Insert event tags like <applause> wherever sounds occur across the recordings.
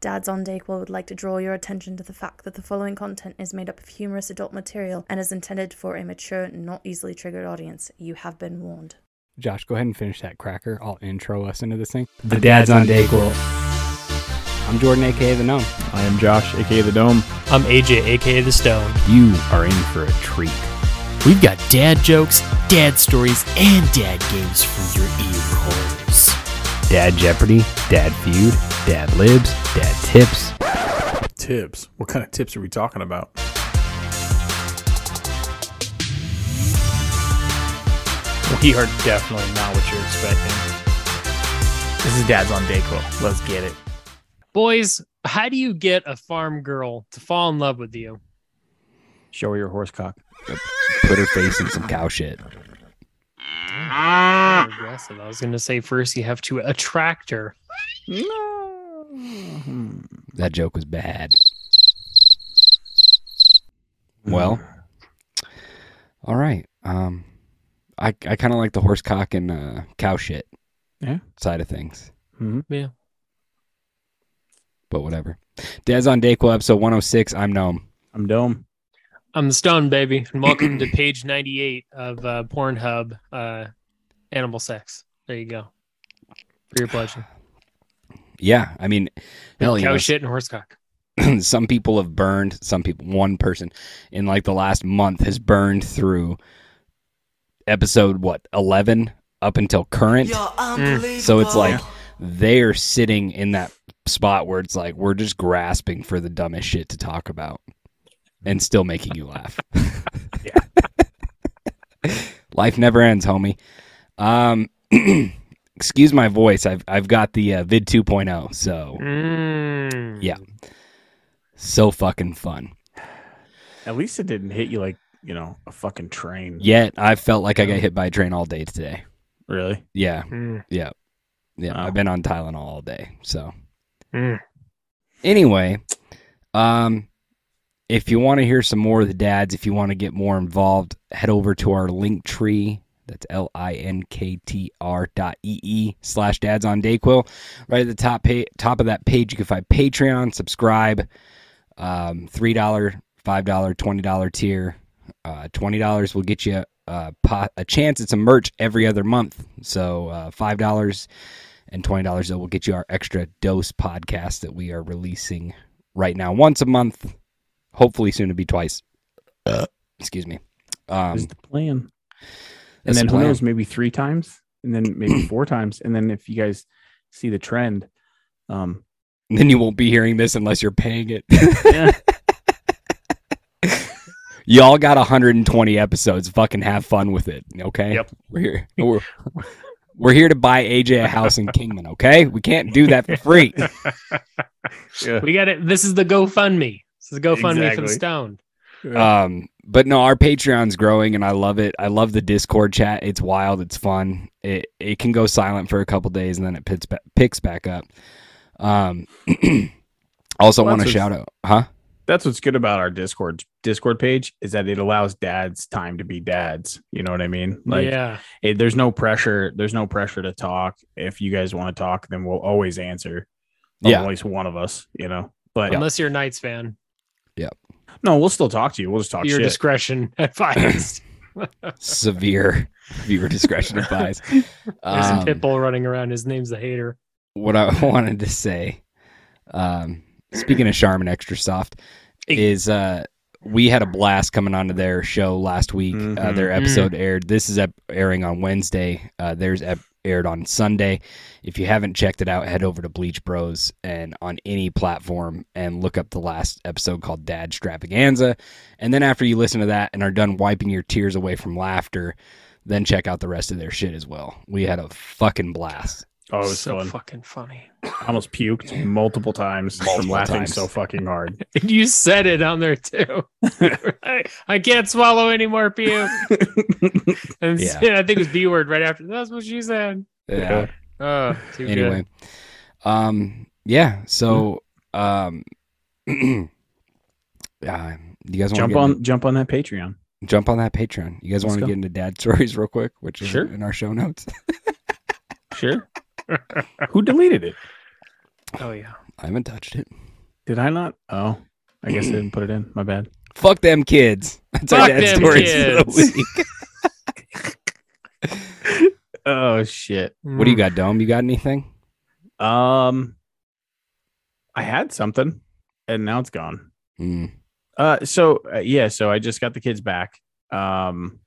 Dads on Dayquil would like to draw your attention to the fact that the following content is made up of humorous adult material and is intended for a mature, not easily triggered audience. You have been warned. Josh, go ahead and finish that cracker. I'll intro us into this thing. The Dads on Dayquil. I'm Jordan, aka the Gnome. I am Josh, aka the Dome. I'm AJ, aka The Stone. You are in for a treat. We've got dad jokes, dad stories, and dad games for your ear holes. Dad Jeopardy, Dad Feud, Dad Libs, Dad Tips. Tips. What kind of tips are we talking about? We are definitely not what you're expecting. This is Dad's on Dayquil. Let's get it. Boys, how do you get a farm girl to fall in love with you? Show her your horse cock. Put her face in some cow shit. Aggressive. I was going to say first you have to attract her. No. That joke was bad. Well, all right. Um, I I kind of like the horse cock and uh, cow shit. Yeah. Side of things, Mhm. Yeah. but whatever. Dad's on Dayquil episode 106. I'm Gnome. I'm Dome. I'm the Stone, baby. And welcome to <clears throat> page 98 of uh, Pornhub uh, Animal Sex. There you go. For your pleasure. Yeah, I mean, hell, you Cow know, shit and horsecock. <clears throat> some people have burned some people one person in like the last month has burned through episode what 11 up until current so it's like they're sitting in that spot where it's like we're just grasping for the dumbest shit to talk about and still making you laugh <laughs> <laughs> life never ends homie um <clears throat> excuse my voice i've i've got the uh, vid 2.0 so Mm. Yeah. so fucking fun At least it didn't hit you like, you know, a fucking train. Yet I felt like I got hit by a train all day today. Really? Yeah, Mm. yeah, yeah. Wow. I've been on Tylenol all day. So Mm. anyway, um, if you want to hear some more of the dads, if you want to get more involved, head over to our link tree. That's L I N K T R dot E E slash dads on Dayquil. Right at the top pa- top of that page, you can find Patreon, subscribe, um, three dollar, five dollar, twenty dollar tier. Uh, twenty dollars will get you a, pot, a chance at some merch every other month. So uh, five dollars and twenty dollars that will get you our extra dose podcast that we are releasing right now once a month. Hopefully soon to be twice. Excuse me. Um, Is the plan. And then the who knows, maybe three times, and then maybe <clears throat> four times. And then if you guys see the trend, um, Then you won't be hearing this unless you're paying it. yeah, <laughs> Y'all got 120 episodes. Fucking have fun with it. Okay. Yep. We're here. We're, we're here to buy AJ a house in Kingman. Okay. We can't do that for free. <laughs> yeah. We got it. This is the GoFundMe. This is the GoFundMe for the Stone. Um, but no, our Patreon's growing, and I love it. I love the Discord chat. It's wild. It's fun. It it can go silent for a couple days, and then it picks back, picks back up. Um, <clears throat> also Well, want to shout out, huh? That's what's good about our Discord Discord page is that it allows dads time to be dads. You know what I mean? Like, yeah. it, there's no pressure. There's no pressure to talk. If you guys want to talk, then we'll always answer. Yeah. at least one of us. You know, but Unless you're a Knights fan. No, we'll still talk to you. We'll just talk Your shit. discretion <clears throat> advised. Severe viewer discretion <laughs> advised. There's a Um, pit bull running around. His name's the hater. what I <laughs> wanted to say, um, speaking of Charmin Extra Soft, is uh, we had a blast coming onto their show last week. Uh, Mhm. their episode aired. This is ep- airing on Wednesday. Uh, theirs ep- aired on Sunday. If you haven't checked it out, head over to Bleach Bros and on any platform and look up the last episode called Dad Stravaganza. And then after you listen to that and are done wiping your tears away from laughter, then check out the rest of their shit as well. We had a fucking blast. Oh, it was so fun. fucking funny. I almost puked multiple times from laughing times. so fucking hard. <laughs> And you said it on there too. <laughs> I, I can't swallow any more puke. <laughs> And Yeah. I think it was B word right after. That's what she said. Yeah. Oh, too anyway um yeah so um <clears throat> uh, you guys want jump to on jump on that Patreon. jump on that patreon you guys want to get into dad stories real quick which is Sure. in our show notes Sure. Who deleted it? Oh yeah. I haven't touched it. Did I not? Oh, I guess I didn't put it in. My bad. Fuck them kids. <laughs> That's our Fuck dad them stories for the kids. week. <laughs> Oh shit. What do you got, Dome? You got anything? Um, I had something, and now it's gone. Mm. Uh, so uh, yeah, so I just got the kids back. Um,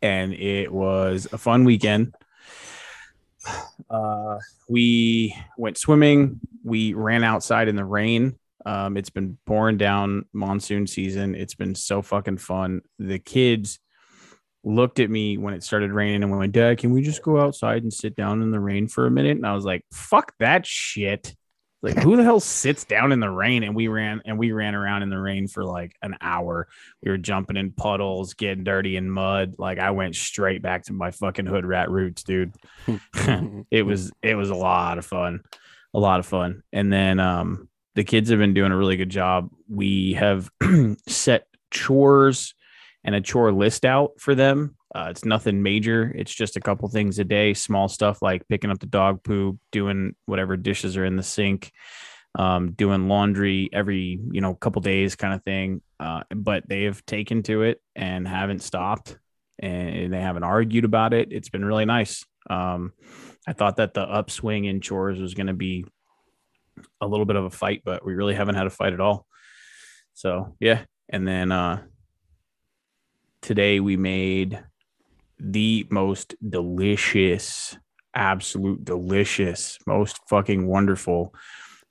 and it was a fun weekend. Uh, we went swimming. We ran outside in the rain. Um, it's been pouring down monsoon season. It's been so fucking fun. The kids looked at me when it started raining and went, Dad, can we just go outside and sit down in the rain for a minute? And I was like, fuck that shit. Like, who the hell sits down in the rain? And we ran and we ran around in the rain for like an hour. We were jumping in puddles, getting dirty in mud. Like I went straight back to my fucking hood rat roots, dude. <laughs> it was it was a lot of fun. A lot of fun. And then um the kids have been doing a really good job. We have <clears throat> set chores and a chore list out for them. Uh, it's nothing major. It's just a couple things a day, small stuff like picking up the dog poop, doing whatever dishes are in the sink, um, doing laundry every you know couple days, kind of thing. Uh, but they have taken to it and haven't stopped, and they haven't argued about it. It's been really nice. Um, I thought that the upswing in chores was going to be a little bit of a fight, but we really haven't had a fight at all. So yeah, and then uh, today we made the most delicious, absolute delicious, most fucking wonderful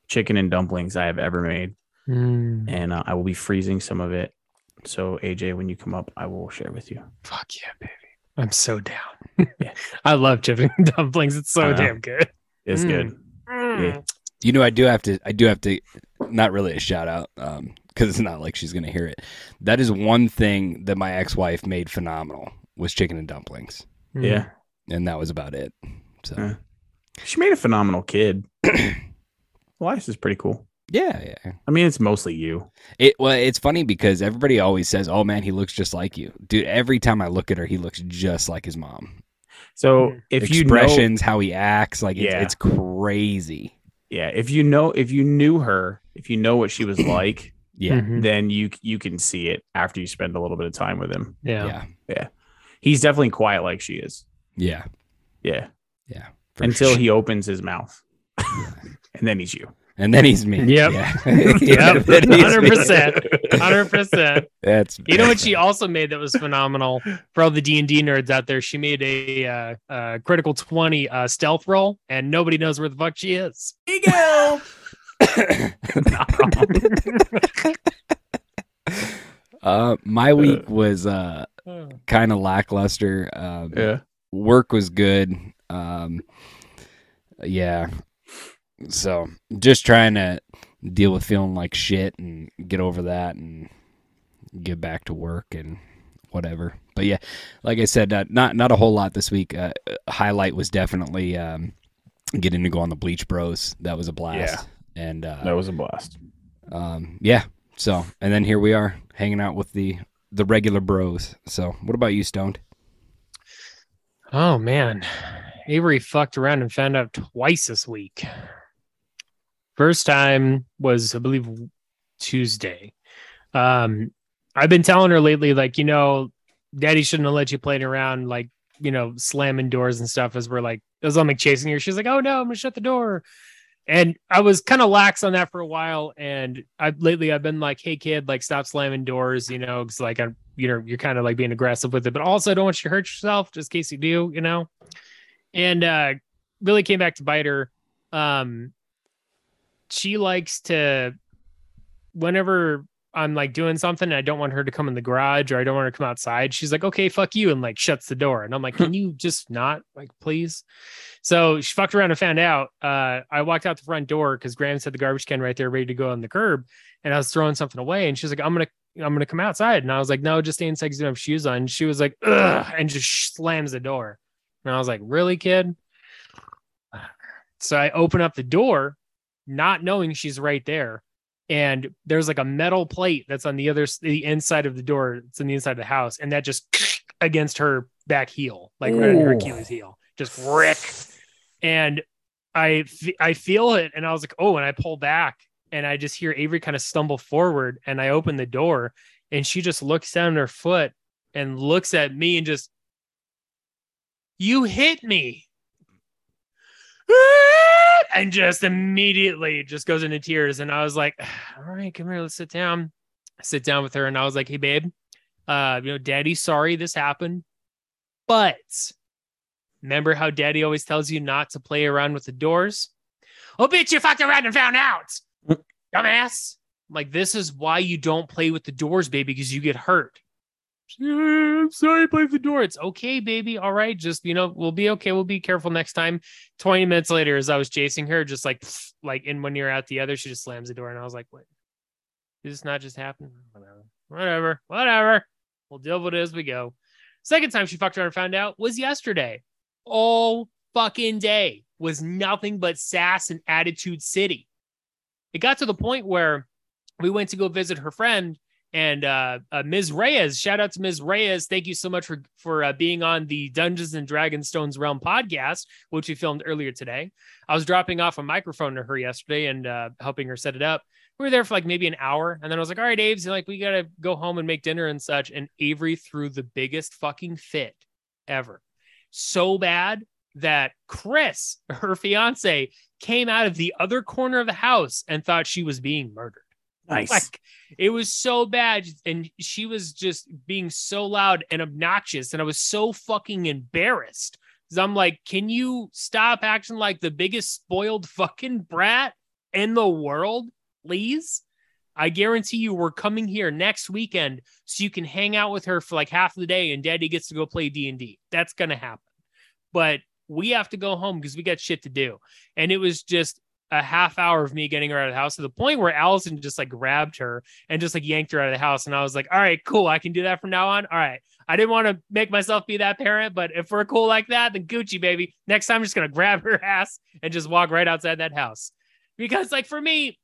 chicken and dumplings I have ever made. Mm, And uh, I will be freezing some of it. So, AJ, when you come up, I will share with you. fuck yeah, baby. I'm so down. Yeah. <laughs> I love chicken and dumplings. It's so damn good. It's Mm. good. Yeah. You know, I do have to. I do have to. Not really a shout out, um, because it's not like she's gonna hear it. That is one thing that my ex-wife made phenomenal was chicken and dumplings, Mm. Yeah. and that was about it. So Yeah. She made a phenomenal kid. <clears throat> Elias is pretty cool. yeah, yeah. I mean, it's mostly you. It well, it's funny because everybody always says, "Oh man, he looks just like you, dude." Every time I look at her, he looks just like his mom. So, Mm. if you know, Expressions, how he acts, like it's, Yeah. it's crazy. yeah, if you know, if you knew her, if you know what she was <clears throat> like, Yeah, Mhm. then you you can see it after you spend a little bit of time with him. Yeah. Yeah. yeah, He's definitely quiet like she is. yeah, Yeah. yeah. Until sure. he opens his mouth. and then he's you. and then he's me. Yep. Yeah. <laughs> <laughs> Yep. then he's me. 100%. Hundred percent. <laughs> That's You know what she also made that was phenomenal for all the D and D nerds out there. She made a uh, uh, critical twenty uh, stealth roll, and nobody knows where the fuck she is. uh, my week was uh. Kind of lackluster. Um, Yeah. work was good. Um, yeah. So just trying to deal with feeling like shit and get over that and get back to work and whatever. But yeah, like I said, uh, not not a whole lot this week. Uh, highlight was definitely um, getting to go on the Bleach Bros. That was a blast. Yeah, And uh, That was a blast. um, yeah. So and then here we are hanging out with the the regular bros. So what about you, Stoned? Oh man, Avery fucked around and found out twice this week. First time was, I believe, Tuesday. Um, I've been telling her lately, like, you know, Daddy shouldn't have let you playing around, like, you know, slamming doors and stuff. As we're like, as I'm like chasing her, she's like, "Oh no, I'm gonna shut the door." And I was kind of lax on that for a while. And I lately I've been like, "Hey kid, like, stop slamming doors," you know, because like I'm, you know, you're kind of like being aggressive with it, but also I don't want you to hurt yourself, just in case you do, you know. And uh really came back to bite her. Um, she likes to, whenever I'm like doing something, and I don't want her to come in the garage or I don't want her to come outside. She's like, "Okay, fuck you," and like shuts the door. And I'm like, "Can you just not like, please?" So she fucked around and found out. Uh, I walked out the front door because Graham said the garbage can right there, ready to go on the curb, and I was throwing something away, and she's like, "I'm gonna." I'm gonna come outside, and I was like, "No, just stay inside because you don't have shoes on." And she was like, "Ugh," and just slams the door. And I was like, "Really, kid?" <sighs> So I open up the door, not knowing she's right there, and there's like a metal plate that's on the other the inside of the door. It's on the inside of the house, and that just <sniffs> against her back heel, like right on her Achilles heel, just rick. And I I feel it, and I was like, oh, and I pull back, and I just hear Avery kind of stumble forward, and I open the door, and she just looks down at her foot and looks at me and just, you hit me, and just immediately just goes into tears, and I was like, <sighs> all right, come here, let's sit down. I sit down with her, and I was like, hey, babe, uh, you know, daddy, sorry this happened, but Remember how daddy always tells you not to play around with the doors? Oh, bitch, you fucked around and found out. Dumbass. Like, this is why you don't play with the doors, baby, because you get hurt. I'm sorry, play with the door. It's okay, baby. All right. Just, you know, we'll be okay. We'll be careful next time. 20 minutes later, as I was chasing her, just like, like in one ear out the other, she just slams the door. And I was like, what? Did this not just happen? Whatever. Whatever. Whatever. We'll deal with it as we go. Second time she fucked around and found out was yesterday all fucking day was nothing but sass and attitude city. It got to the point where we went to go visit her friend and uh, uh, Ms. Reyes. Shout out to Ms. Reyes. Thank you so much for for uh, being on the Dungeons and Dragonstones Realm podcast, which we filmed earlier today. I was dropping off a microphone to her yesterday and uh, helping her set it up. We were there for like maybe an hour, and then I was like, "All right, Aves, like we gotta go home and make dinner and such." And Avery threw the biggest fucking fit ever so bad that Chris, <laughs> her fiance, came out of the other corner of the house and thought she was being murdered. <laughs> Nice. Like it was so bad. And she was just being so loud and obnoxious. And I was so fucking embarrassed. Cause I'm like, can you stop acting like the biggest spoiled fucking brat in the world, please? I guarantee you we're coming here next weekend so you can hang out with her for like half of the day and daddy gets to go play D&D. That's going to happen. But we have to go home because we got shit to do. And it was just a half hour of me getting her out of the house to the point where Allison just like grabbed her and just like yanked her out of the house. And I was like, all right, cool. I can do that from now on. All right. I didn't want to make myself be that parent, but if we're cool like that, then Gucci, baby. Next time, I'm just going to grab her <laughs> ass and just walk right outside that house. Because, like, for me,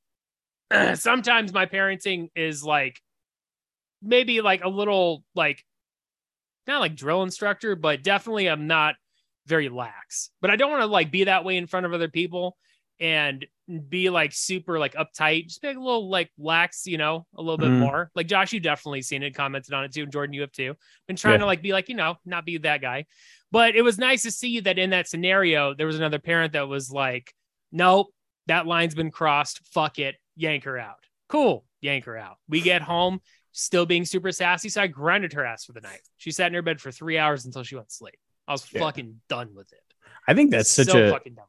<clears throat> sometimes my parenting is like maybe like a little like not like drill instructor, but definitely I'm not very lax. But I don't want to like be that way in front of other people and be like super like uptight. Just be like a little like lax, you know, a little bit mm. more. Like Josh, you definitely seen it, commented on it too. And Jordan, you have too. Been trying yeah. to like be like, you know, not be that guy. But it was nice to see that in that scenario, there was another parent that was like, nope, that line's been crossed. Fuck it yank her out. Cool, yank her out. We get home, still being super sassy. So I grounded her ass for the night. She sat in her bed for three hours until she went to sleep. I was yeah. fucking done with it. I think that's such so a fucking it.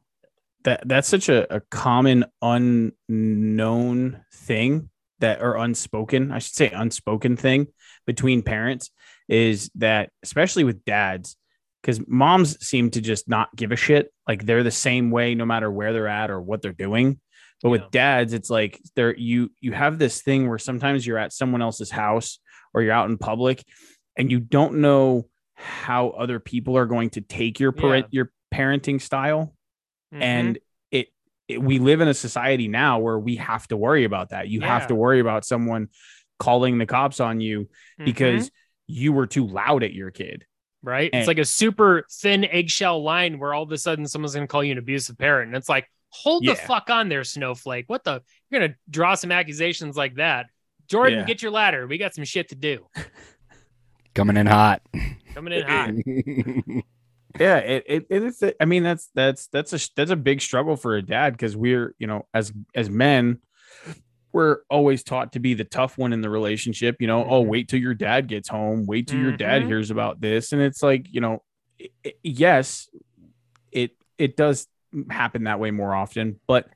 That that's such a, a common unknown thing that or unspoken, I should say unspoken thing between parents is that especially with dads, because moms seem to just not give a shit. Like they're the same way no matter where they're at or what they're doing. But with dads, it's like there you you have this thing where sometimes you're at someone else's house or you're out in public and you don't know how other people are going to take your parent yeah. your parenting style. Mm-hmm. And it, it, we live in a society now where we have to worry about that. You yeah. have to worry about someone calling the cops on you mm-hmm. because you were too loud at your kid right? And, it's like a super thin eggshell line where all of a sudden someone's going to call you an abusive parent. And it's like, Hold yeah. the fuck on there, Snowflake. What the? You're gonna draw some accusations like that. Jordan, yeah. get your ladder. We got some shit to do. <laughs> Coming in hot. Coming in hot. <laughs> yeah, it, it, it is. I mean, that's that's that's a that's a big struggle for a dad because we're you know as as men, we're always taught to be the tough one in the relationship. You know, oh, mm-hmm. oh wait till your dad gets home. Wait till mm-hmm. your dad mm-hmm. hears about this, and it's like you know, it, yes, it it does happen that way more often. But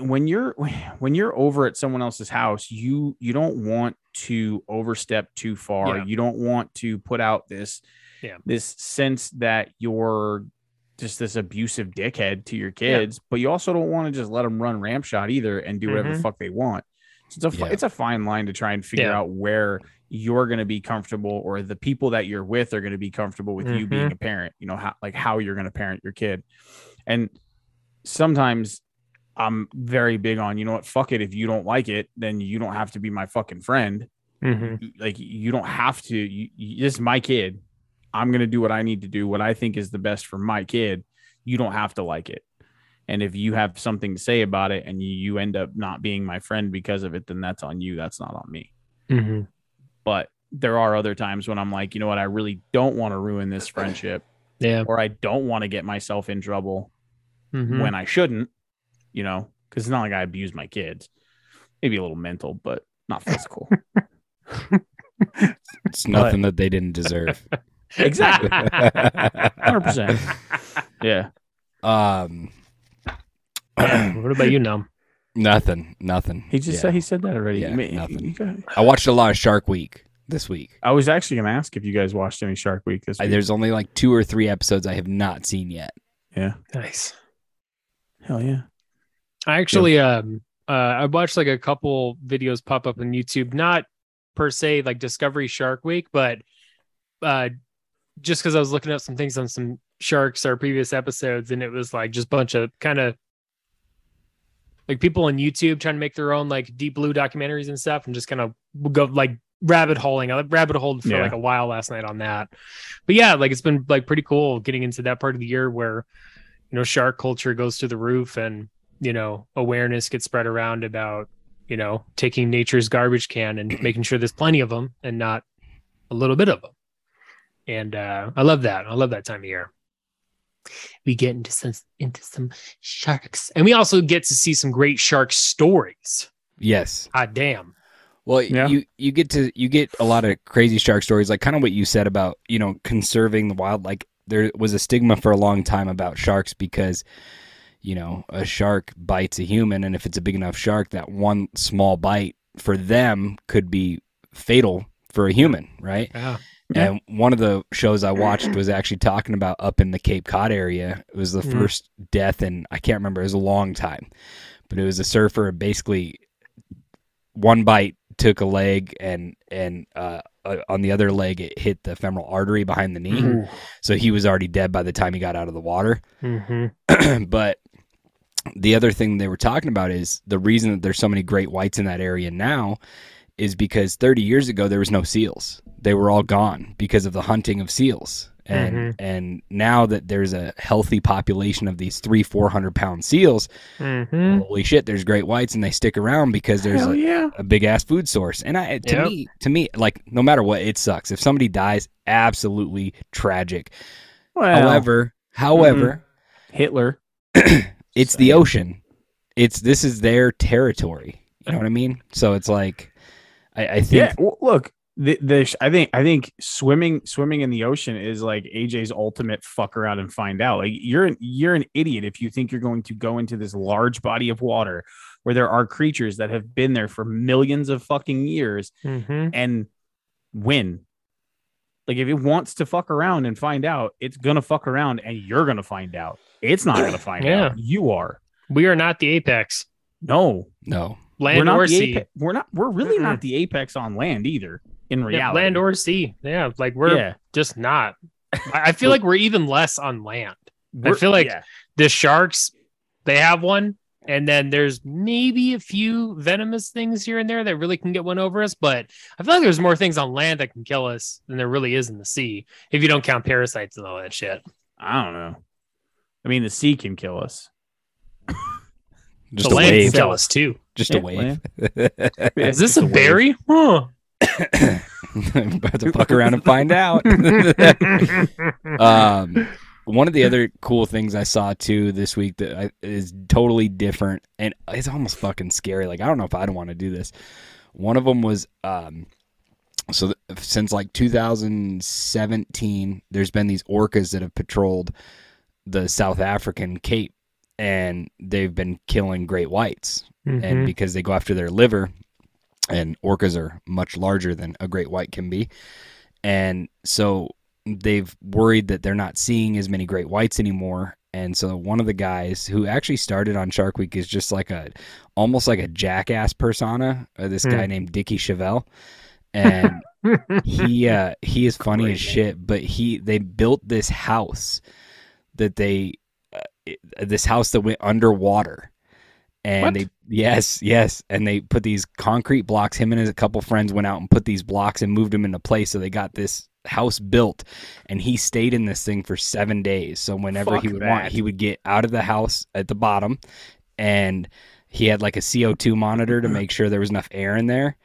when you're <laughs> when you're over at someone else's house, you you don't want to overstep too far. Yeah. You don't want to put out this yeah. this sense that you're just this abusive dickhead to your kids, yeah. but you also don't want to just let them run ramp shot either and do whatever mm-hmm. the fuck they want. So it's a yeah. it's a fine line to try and figure yeah. out where you're going to be comfortable or the people that you're with are going to be comfortable with mm-hmm. you being mm-hmm. a parent. You know how like how you're going to parent your kid, and sometimes I'm very big on, you know what, fuck it. If you don't like it, then you don't have to be my fucking friend. Mm-hmm. Like you don't have to. You, you, this is my kid. I'm gonna do what I need to do, what I think is the best for my kid. You don't have to like it. And if you have something to say about it and you, you end up not being my friend because of it, then that's on you. That's not on me. Mhm. But there are other times when I'm like, you know what, I really don't want to ruin this friendship Yeah. or I don't want to get myself in trouble Mhm. when I shouldn't, you know, because it's not like I abuse my kids. Maybe a little mental, but not physical. <laughs> It's nothing that they didn't deserve. <laughs> exactly. 100%. Yeah. um, <clears throat> what about you, Num? nothing, nothing. He just Yeah. said he said that already. Yeah, You may- nothing. you got- I watched a lot of Shark Week this week. I was actually going to ask if you guys watched any Shark Week this I, week. there's only like two or three episodes I have not seen yet. yeah. Nice. Hell yeah. I actually um uh I watched like a couple videos pop up on YouTube, not per se like Discovery Shark Week, but uh just because I was looking up some things on some sharks our previous episodes, and it was like just a bunch of kind of like people on YouTube trying to make their own like deep blue documentaries and stuff, and just kind of go like rabbit holing. I rabbit holed for Yeah. like a while last night on that. But yeah, like it's been like pretty cool getting into that part of the year where you know shark culture goes to the roof and you know awareness gets spread around about you know taking nature's garbage can and making sure there's plenty of them and not a little bit of them and uh i love that i love that time of year we get into some into some sharks and we also get to see some great shark stories Yes. ah damn Well, Yeah. you you get to you get a lot of crazy shark stories, like kind of what you said about you know conserving the wild. Like there was a stigma for a long time about sharks because you know a shark bites a human, and if it's a big enough shark, that one small bite for them could be fatal for a human, right? yeah Yeah. And one of the shows I watched <clears throat> was actually talking about up in the Cape Cod area. It was the Mm. first death, and I can't remember. It was a long time, but it was a surfer. Basically, one bite took a leg, and and uh, uh, on the other leg it hit the femoral artery behind the knee. Mhm. So he was already dead by the time he got out of the water. Mhm. <clears throat> but the other thing they were talking about is the reason that there's so many great whites in that area now is because 30 years ago there was no seals. They were all gone because of the hunting of seals. And Mhm. and now that there's a healthy population of these three four hundred pound seals, Mhm. holy shit, there's great whites and they stick around because there's a, yeah. a big ass food source. And I to Yep. me to me like no matter what it sucks if somebody dies absolutely tragic. Well, however, however, Hitler. <clears throat> it's the ocean. It's this is their territory. You know what I mean? So it's like, I, I think Yeah. Well, look, the, the I think I think swimming swimming in the ocean is like AJ's ultimate fuck around and find out. Like you're an you're an idiot if you think you're going to go into this large body of water where there are creatures that have been there for millions of fucking years Mhm. and win. Like if it wants to fuck around and find out, it's gonna fuck around and you're gonna find out. It's not gonna find Yeah. out. You are. we are not the apex No, no. Land we're not or sea apex. We're not. We're really Mm-mm. not the apex on land either. In Yeah, reality, land or sea yeah like we're yeah, just not I I feel <laughs> like we're even less on land We're- feel like- yeah. the sharks they have one and then there's maybe a few venomous things here and there that really can get one over us but i feel like there's more things on land that can kill us than there really is in the sea if you don't count parasites and all that shit I don't know. I mean, the sea can kill us. Just the a land wave. kill us too Just Yeah, a wave. <laughs> is this Just a berry huh I'm <coughs> about to fuck around and find out. <laughs> um, one of the other cool things I saw too this week that I, is totally different, and it's almost fucking scary. Like I don't know if I'd want to do this. One of them was um, so th- since like 2017, there's been these orcas that have patrolled the South African Cape, and they've been killing great whites. And Mhm. because they go after their liver and orcas are much larger than a great white can be. And so they've worried that they're not seeing as many great whites anymore. And so one of the guys who actually started on shark week is just like a almost like a jackass persona uh, this guy named Dickie Chivell. And <laughs> he uh he is funny as shit but he they built this house that they uh, this house that went underwater And What? they yes, yes, and they put these concrete blocks. Him and his couple friends went out and put these blocks and moved them into place. So they got this house built, and he stayed in this thing for seven days. So whenever he Fuck would want, he would get out of the house at the bottom, and he had like a CO two monitor to make sure there was enough air in there,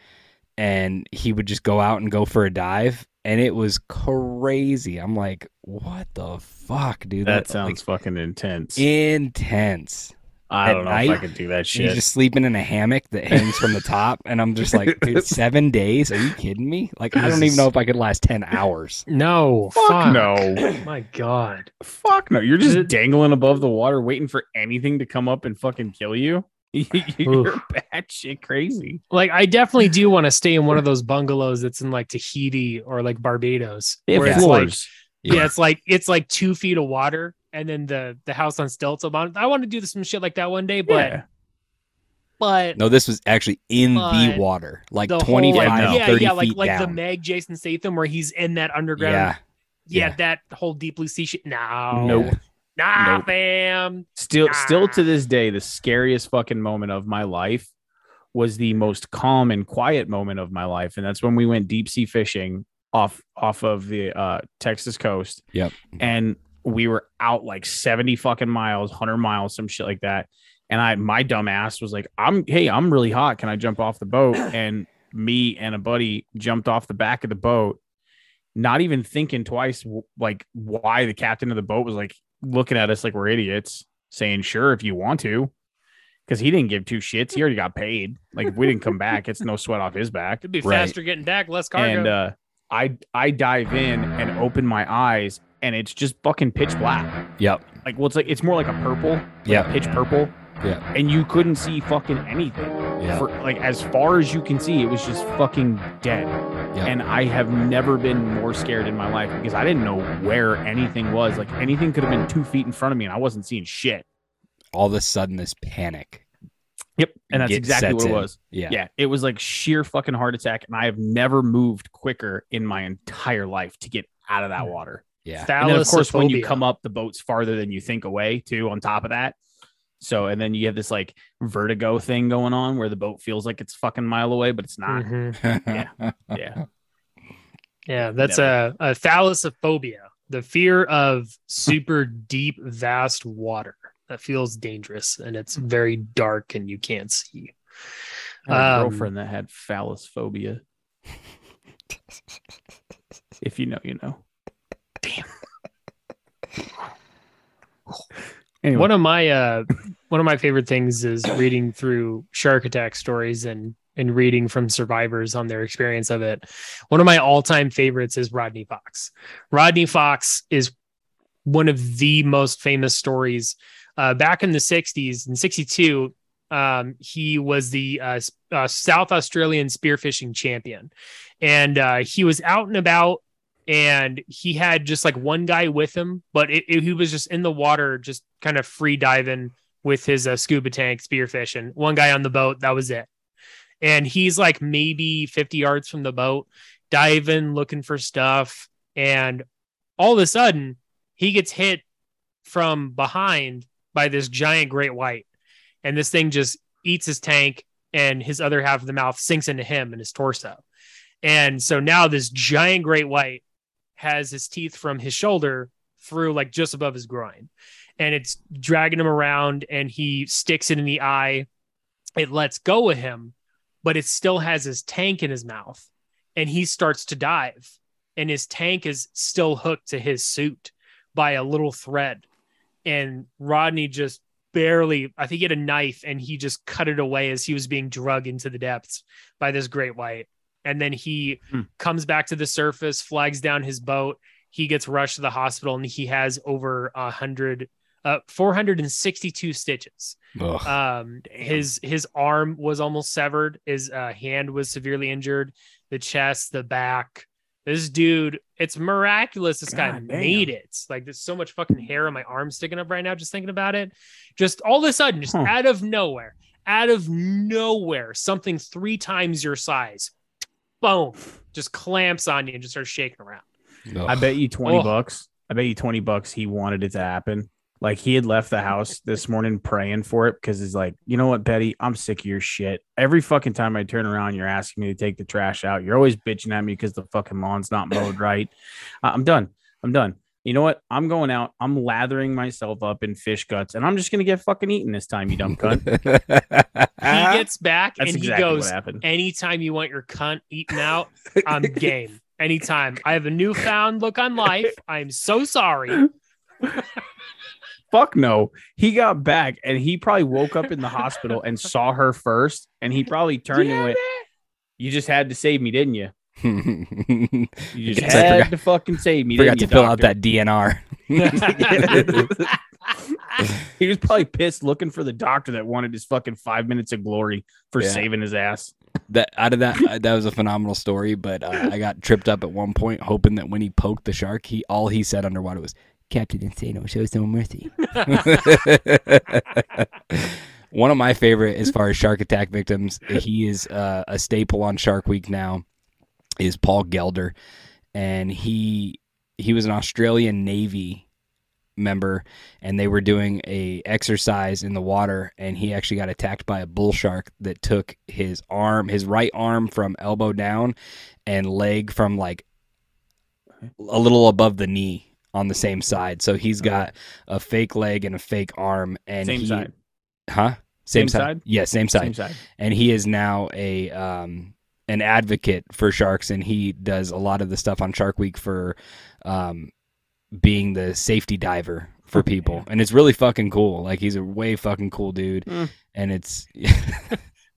and he would just go out and go for a dive. And it was crazy. I'm like, what the fuck, dude? That like, sounds fucking intense. intense. I at don't know if I night, could do that He's shit. just sleeping in a hammock that hangs from the top, and I'm just like, dude, <laughs> seven days? Are you kidding me? Like, I don't even know if I could last ten hours. No, Fuck no. <coughs> My God. Fuck no. You're just dangling above the water waiting for anything to come up and fucking kill you. <laughs> You're Oof. batshit crazy. Like I definitely do want to stay in one of those bungalows that's in like Tahiti or like Barbados, where it's like yeah. it's like it's like two feet of water and then the the house on stilts above. I want to do some shit like that one day, but Yeah. but No, this was actually in the water, like the 25, whole, yeah, 30 yeah, like feet like the down. Meg Jason Statham where he's in that underground. yeah, yeah, yeah. that whole deep blue sea shit. No, Nope. Nah, Nope. fam. Still, still to this day, the scariest fucking moment of my life was the most calm and quiet moment of my life, and that's when we went deep sea fishing off off of the uh, Texas coast. Yep. and we were out like seventy fucking miles, hundred miles, some shit like that. And I, my dumb ass was like, "I'm, hey, I'm really hot. Can I jump off the boat?" <clears throat> And me and a buddy jumped off the back of the boat, not even thinking twice, like why the captain of the boat was like looking at us like we're idiots, saying, "Sure, if you want to," because he didn't give two shits. He already got paid. Like if we didn't come back, it's no sweat off his back. It'd be Right. faster getting back, less cargo. And uh, I, I dive in and open my eyes, and it's just fucking pitch black. Yep. Like, well, it's like it's more like a purple, like Yeah. pitch purple. Yeah. and you couldn't see fucking anything. Yeah. For like as far as you can see, it was just fucking dead. Yeah. And I have never been more scared in my life because I didn't know where anything was. Like anything could have been two feet in front of me, and I wasn't seeing shit. All of a sudden, this panic. Yep, and that's exactly what it in. was. Yeah. Yeah, it was like sheer fucking heart attack, and I have never moved quicker in my entire life to get out of that Hmm. water. Yeah. And then of course when you come up, the boat's farther than you think away too. On top of that, so and then you have this like vertigo thing going on where the boat feels like it's fucking mile away, but it's not. Mhm. <laughs> Yeah. Yeah, Yeah, that's a, a thalassophobia, the fear of super deep, vast water that feels dangerous and it's very dark and you can't see. I had a Um, girlfriend that had phallus phobia. <laughs> if you know, you know. Anyway, One of my uh, one of my favorite things is reading through shark attack stories and and reading from survivors on their experience of it. One of my all time favorites is Rodney Fox. Rodney Fox is one of the most famous stories. Uh, back in the '60s, in '62, um, he was the uh, uh, South Australian spearfishing champion, and uh, he was out and about and he had just like one guy with him, but it, it- he was just in the water, just kind of free diving with his uh, scuba tank, spearfishing. One guy on the boat, that was it. And he's like maybe 50 yards from the boat, diving, looking for stuff. And all of a sudden, he gets hit from behind by this giant great white. And this thing just eats his tank, and his other half of the mouth sinks into him and his torso. And so now this giant great white has his teeth from his shoulder through like just above his groin. And it's dragging him around and he sticks it in the eye. It lets go of him but it still has his tank in his mouth and he starts to dive. And his tank is still hooked to his suit by a little thread. And rodney just barely i think he had a knife and he just cut it away as he was being drug into the depths by this great white and then he Hmm. comes back to the surface flags down his boat he gets rushed to the hospital and he has over a hundred uh 462 stitches Ugh. um his his arm was almost severed his uh, hand was severely injured the chest the back this dude it's miraculous this guy damn. made it like there's so much fucking hair on my arm sticking up right now just thinking about it just all of a sudden just Huh. out of nowhere out of nowhere something three times your size boom just clamps on you and just starts shaking around I bet you 20 Oh. bucks. I bet you 20 bucks he wanted it to happen Like he had left the house this morning praying for it because he's like, you know what, Betty, I'm sick of your shit. Every fucking time I turn around, you're asking me to take the trash out. You're always bitching at me because the fucking lawn's not mowed right. Uh, I'm done. I'm done. You know what? I'm going out. I'm lathering myself up in fish guts, and I'm just gonna get fucking eaten this time, you dumb cunt. <laughs> He gets back That's and exactly he goes, what anytime you want your cunt eaten out, I'm <laughs> game. Anytime. I have a newfound look on life. I'm so sorry. Fuck no. He got back and he probably woke up in the hospital and saw her first, and he probably turned and went, <laughs> "You just had to save me, didn't you? You just Guess I had forgot- to fucking save me." Forgot didn't to you, fill out that DNR. <laughs> he was probably pissed looking for the doctor that wanted his fucking five minutes of glory for Yeah. saving his ass. That out of that, uh, that was a phenomenal story. But uh, I got tripped up at one point, hoping that when he poked the shark, he all he said underwater was "Captain Insano, show no mercy." <laughs> one of my favorite, as far as shark attack victims, he is uh, a staple on Shark Week now. Is Paul Gelder, and he he was an Australian Navy member and they were doing a exercise in the water and he actually got attacked by a bull shark that took his arm his right arm from elbow down and leg from like a little above the knee on the same side so he's got a fake leg and a fake arm and Same he, side. huh same, Same side? side? yeah same side Same side. and he is now a um an advocate for sharks and he does a lot of the stuff on Shark Week for um being the safety diver for people. and it's really fucking cool. Like he's a way fucking cool dude. Mm. and it's <laughs>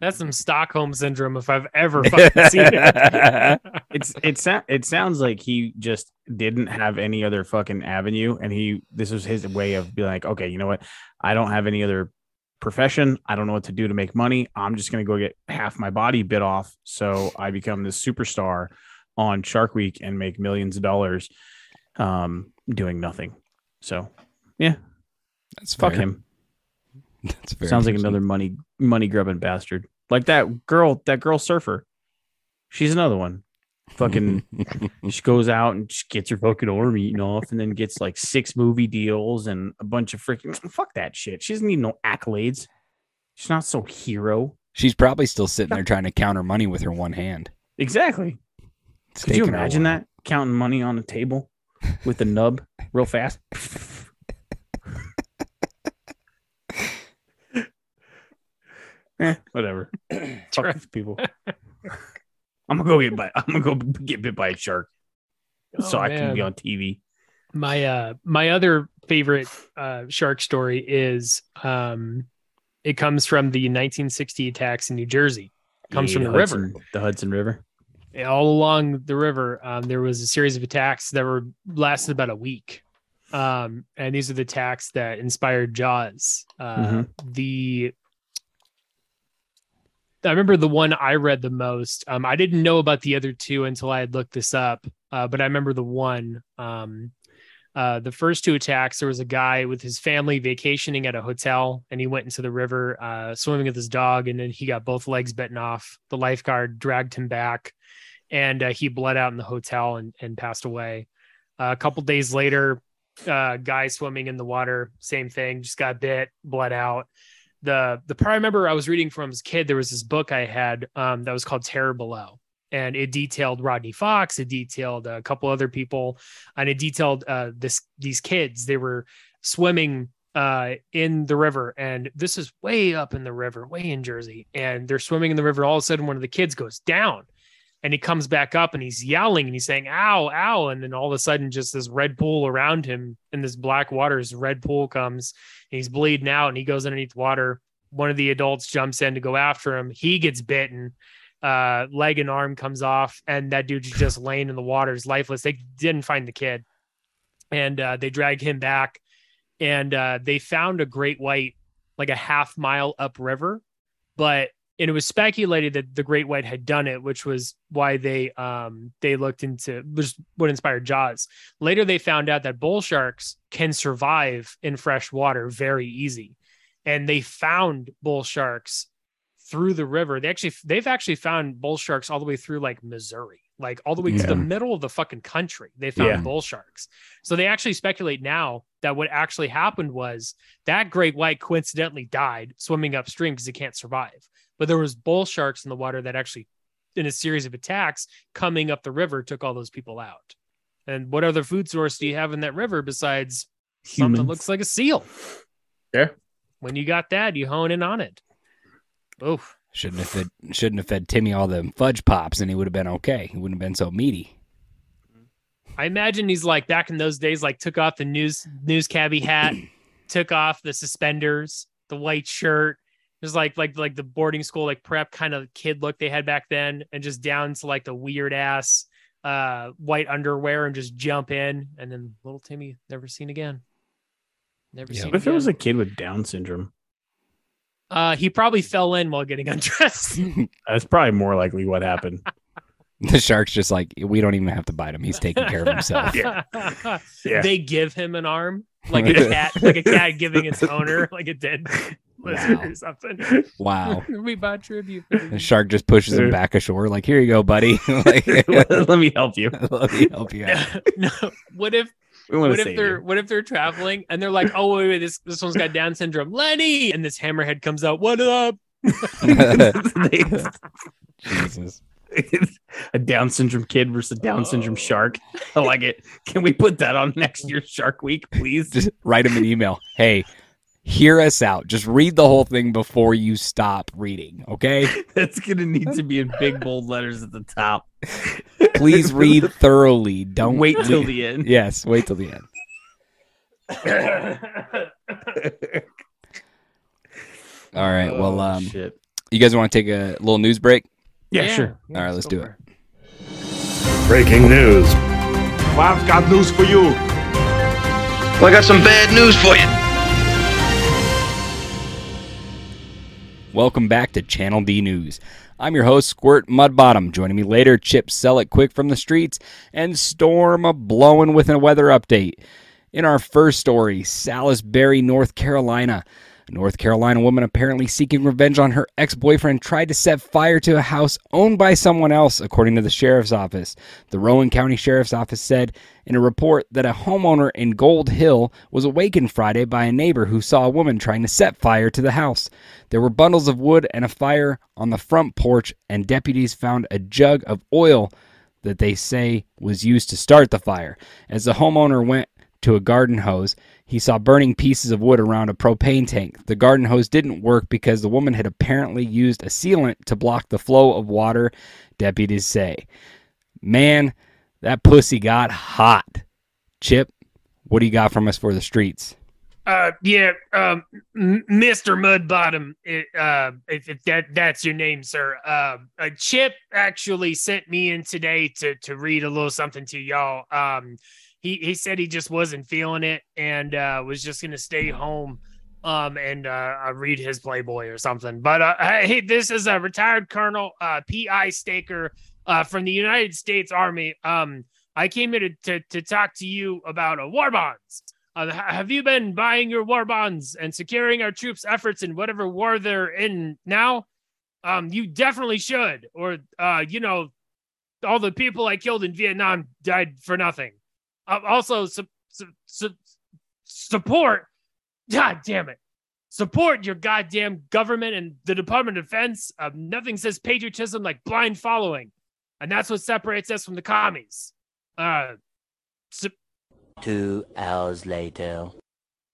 That's some Stockholm syndrome if I've ever fucking seen it. <laughs> It's it sa- it sounds like he just didn't have any other fucking avenue, and he this was his way of being like, okay, you know what, I don't have any other profession. I don't know what to do to make money. I'm just gonna go get half my body bit off, so I become this superstar on Shark Week and make millions of dollars, um, doing nothing. So yeah, that's fuck fair. him. <laughs> that's very Sounds like another money money grubbing bastard. Like that girl, that girl surfer. She's another one. Fucking <laughs> she goes out and she gets her fucking arm eaten off and then gets like six movie deals and a bunch of freaking <sniffs> fuck that shit. She doesn't need no accolades. She's not so hero. she's probably still sitting there trying to count her money with her one hand Exactly. It's Could you taking her a imagine that? Counting money on a table with a nub real fast. <laughs> eh, whatever. <laughs> Fuck these people. I'm gonna go get bit. I'm gonna go <laughs> get bit by a shark so Oh, I can be on TV. my uh my other favorite uh shark story is um it comes from the 1960 attacks in New Jersey. Comes from the river. Hudson- the Hudson River. all along the river, um, there was a series of attacks that were lasted about a week. Um, and these are the attacks that inspired Jaws. Uh, Mhm. The I remember the one I read the most. Um, I didn't know about the other two until I had looked this up, uh, but I remember the one. Um, uh, the first two attacks, there was a guy with his family vacationing at a hotel, and he went into the river uh, swimming with his dog, and then he got both legs bitten off. The lifeguard dragged him back, and uh, he bled out in the hotel and, and passed away. Uh, a couple days later, uh, guy swimming in the water, same thing, just got bit, bled out. The the part I remember I was reading from as a kid, there was this book I had um, that was called Terror Below, and it detailed Rodney Fox, it detailed a couple other people, and it detailed uh, this these kids. They were swimming uh, in the river, and this is way up in the river, way in Jersey, and they're swimming in the river. All of a sudden, one of the kids goes down, and he comes back up and he's yelling and he's saying ow ow. And then all of a sudden just this red pool around him in this black water this red pool comes and he's bleeding out and he goes underneath water. One of the adults jumps in to go after him. He gets bitten. Uh leg and arm comes off and that dude's just laying in the water. Is lifeless. They didn't find the kid. And uh, they dragged him back and uh, they found a great white like a half mile upriver but and it was speculated that the great white had done it which was why they um they looked into which what inspired jaws. Later they found out that bull sharks can survive in fresh water very easy. And they found bull sharks through the river. They actually they've actually found bull sharks all the way through like missouri like all the way to the middle of the fucking country. They found Yeah. bull sharks. So they actually speculate now that what actually happened was that great white coincidentally died swimming upstream because it can't survive. But there was bull sharks in the water that actually, in a series of attacks coming up the river, took all those people out. And what other food source do you have in that river besides something that looks like a seal? Yeah. When you got that, you hone in on it. Oof. Shouldn't have fed shouldn't have fed Timmy all the fudge pops, and he would have been okay. He wouldn't have been so meaty. I imagine he's like back in those days, like took off the news news cabbie hat, <clears throat> took off the suspenders, the white shirt. It was like like like the boarding school like prep kind of kid look they had back then, and just down to like the weird ass uh white underwear and just jump in, and then little Timmy never seen again. Never Yeah. seen. What if it was a kid with Down syndrome? Uh, he probably fell in while getting <laughs> undressed. <laughs> That's probably more likely what happened. <laughs> The shark's just like we don't even have to bite him. He's taking care of himself. Yeah. Yeah. They give him an arm, like a cat, like a cat giving its owner like a dead lizard Wow. or something. Wow. <laughs> we bought tribute. The the- shark just pushes him back ashore, like, "Here you go, buddy. <laughs> like, <laughs> Let me help you. let me help you out." no, what if We want what to if they're you. what if they're traveling and they're like, oh wait, wait, this this one's got Down syndrome, Lenny, and this hammerhead comes out, what up? Jesus. a Down syndrome kid versus a Down syndrome shark. I like it. Can we put that on next year's Shark Week, please? Just write him an email. Hey, hear us out. Just read the whole thing before you stop reading. Okay. <laughs> That's gonna need to be in big bold letters at the top. Please <laughs> read thoroughly. Don't Wait till the end. Yes, wait till the end. <laughs> All right. Well, Oh, um, shit. you guys want to take a little news break? Yeah, sure. All right, let's do it. Breaking news. I've got news for you. Well, I got some bad news for you. Welcome back to Channel D News. I'm your host, Squirt Mudbottom. Joining me later, Chip Sell It Quick from the streets and Storm a blowing with a weather update. In our first story, Salisbury, North Carolina. A North Carolina woman apparently seeking revenge on her ex boyfriend tried to set fire to a house owned by someone else, according to the sheriff's office. The Rowan County Sheriff's Office said in a report that a homeowner in Gold Hill was awakened Friday by a neighbor who saw a woman trying to set fire to the house. There were bundles of wood and a fire on the front porch, and deputies found a jug of oil that they say was used to start the fire. As the homeowner went to a garden hose, he saw burning pieces of wood around a propane tank. The garden hose didn't work because the woman had apparently used a sealant to block the flow of water, deputies say. Man, that pussy got hot. Chip, what do you got from us for the streets? Uh, yeah, um, Mr. Mudbottom, uh, if, if that that's your name, sir. Uh, uh, Chip actually sent me in today to to read a little something to y'all. Um, he he said he just wasn't feeling it and uh, was just gonna stay home. Um, and uh, read his Playboy or something. But uh, hey, this is a retired Colonel uh, P.I. Staker uh, from the United States Army. Um, I came here to, to, to talk to you about uh, war bonds. Have you been buying your war bonds and securing our troops' efforts in whatever war they're in now? Um, you definitely should, or you know, all the people I killed in Vietnam died for nothing. Uh, also, su- su- su- support. God damn it! Support your goddamn government and the Department of Defense. Uh, nothing says patriotism like blind following, and that's what separates us from the commies. Uh, su- Two hours later.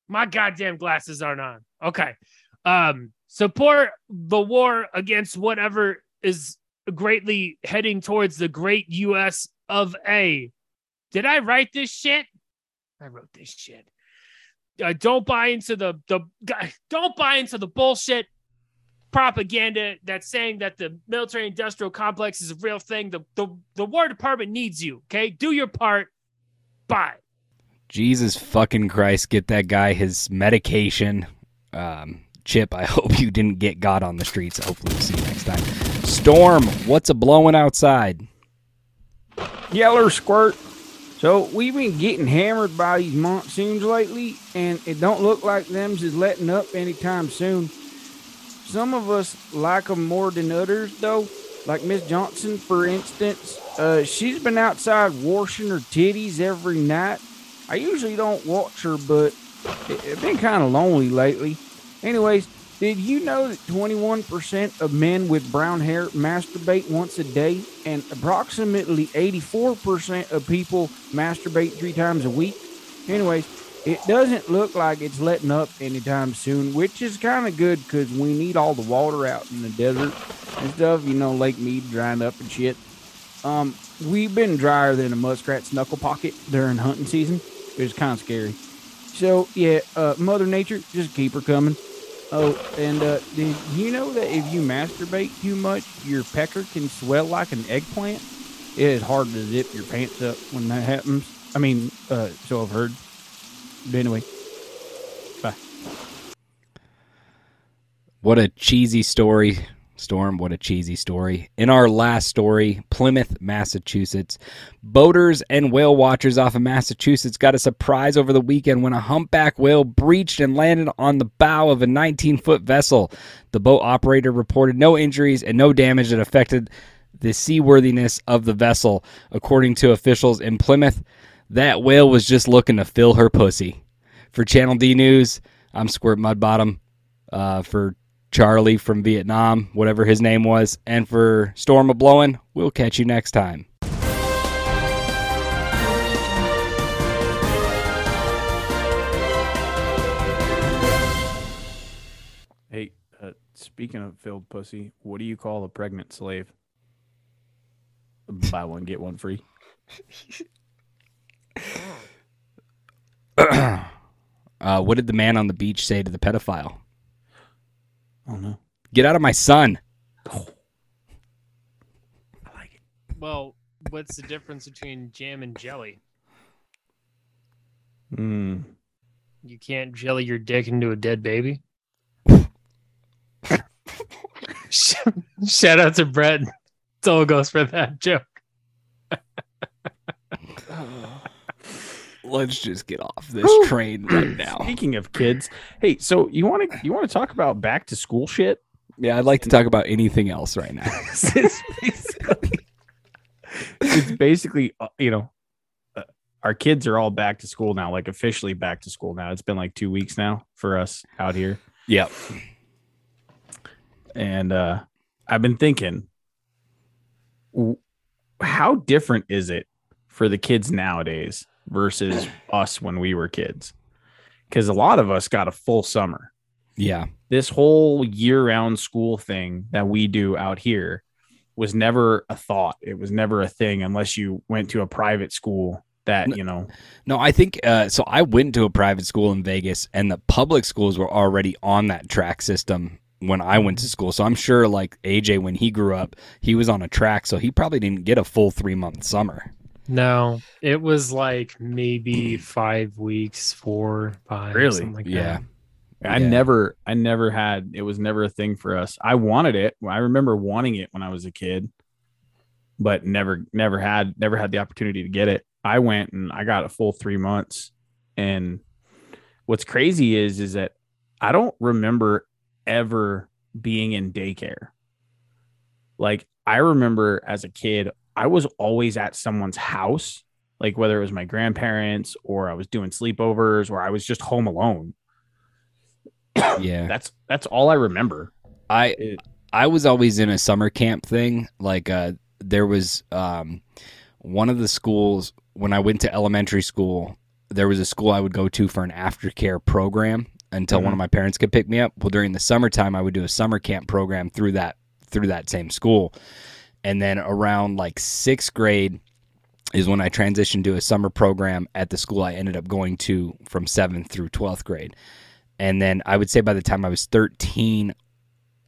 my goddamn glasses aren't on. Okay. Um, support the war against whatever is greatly heading towards the great US of A. Did I write this shit? I wrote this shit. Uh, don't buy into the the don't buy into the bullshit propaganda that's saying that the military industrial complex is a real thing. The the the War Department needs you. Okay, do your part. Bye. Jesus fucking Christ, get that guy his medication. Um, Chip, I <laughs> hope you didn't get God on the streets. Hopefully, we'll see you next time. Storm, what's a blowing outside? Yeller squirt. So we've been getting hammered by these monsoons lately, and it don't look like them's is letting up anytime soon. Some of us like them more than others, though. Like Miss Johnson, for instance, uh, she's been outside washing her titties every night. I usually don't watch her, but it, it's been kind of lonely lately. Anyways, did you know that 21% of men with brown hair masturbate once a day, and approximately 84% of people masturbate three times a week? Anyways, it doesn't look like it's letting up anytime soon, which is kind of good because we need all the water out in the desert and stuff. You know, Lake Mead drying up and shit. Um, we've been drier than a muskrat's knuckle pocket during hunting season. It was kind of scary. So yeah, uh, Mother Nature, just keep her coming. Oh, and uh, did you know that if you masturbate too much, your pecker can swell like an eggplant? It is hard to zip your pants up when that happens. I mean, uh, so I've heard. But anyway, bye. What a cheesy story, Storm. What a cheesy story. In our last story, Plymouth, Massachusetts, boaters and whale watchers off of Massachusetts got a surprise over the weekend when a humpback whale breached and landed on the bow of a 19 foot vessel. The boat operator reported no injuries and no damage that affected the seaworthiness of the vessel. According to officials in Plymouth, that whale was just looking to fill her pussy. For Channel D News, I'm Squirt Mudbottom. Uh, for Charlie from Vietnam, whatever his name was, and for Storm of Blowing, we'll catch you next time. Hey, uh, speaking of filled pussy, what do you call a pregnant slave? Buy one get one free. <coughs> uh, what did the man on the beach say to the pedophile? Oh no. Get out of my son. I like it. Well, what's the difference between jam and jelly? Hmm. You can't jelly your dick into a dead baby. <laughs> <laughs> Shout out to Brett. Solo goes for that joke. Let's just get off this train right <clears throat> now. Speaking of kids, hey, so you want to you want to talk about back to school shit? Yeah, I'd like to talk about anything else right now. <laughs> it's basically, it's basically uh, you know, uh, our kids are all back to school now, like officially back to school now. It's been like two weeks now for us out here, Yep. and uh I've been thinking, w- how different is it for the kids nowadays versus us when we were kids? Because a lot of us got a full summer. Yeah. this whole year-round school thing that we do out here was never a thought. It was never a thing unless you went to a private school that you know. No, I think uh, so. I went to a private school in Vegas, and the public schools were already on that track system when I went to school. So I'm sure, like AJ, when he grew up, he was on a track, so he probably didn't get a full three month summer. No, it was like maybe five weeks, four, five. Really? something like Yeah. I Yeah. never, I never had. It was never a thing for us. I wanted it. I remember wanting it when I was a kid, but never, never had, never had the opportunity to get it. I went and I got a full three months. And what's crazy is, is that I don't remember ever being in daycare. Like I remember as a kid, I was always at someone's house, like whether it was my grandparents or I was doing sleepovers or I was just home alone. Yeah. <coughs> That's that's all I remember. I It- I was always in a summer camp thing. Like uh, there was um, one of the schools when I went to elementary school. There was a school I would go to for an aftercare program until one of my parents could pick me up. Well, during the summertime, I would do a summer camp program through that through that same school, and then around like sixth grade is when I transitioned to a summer program at the school I ended up going to from seventh through twelfth grade. And then I would say by the time I was 13,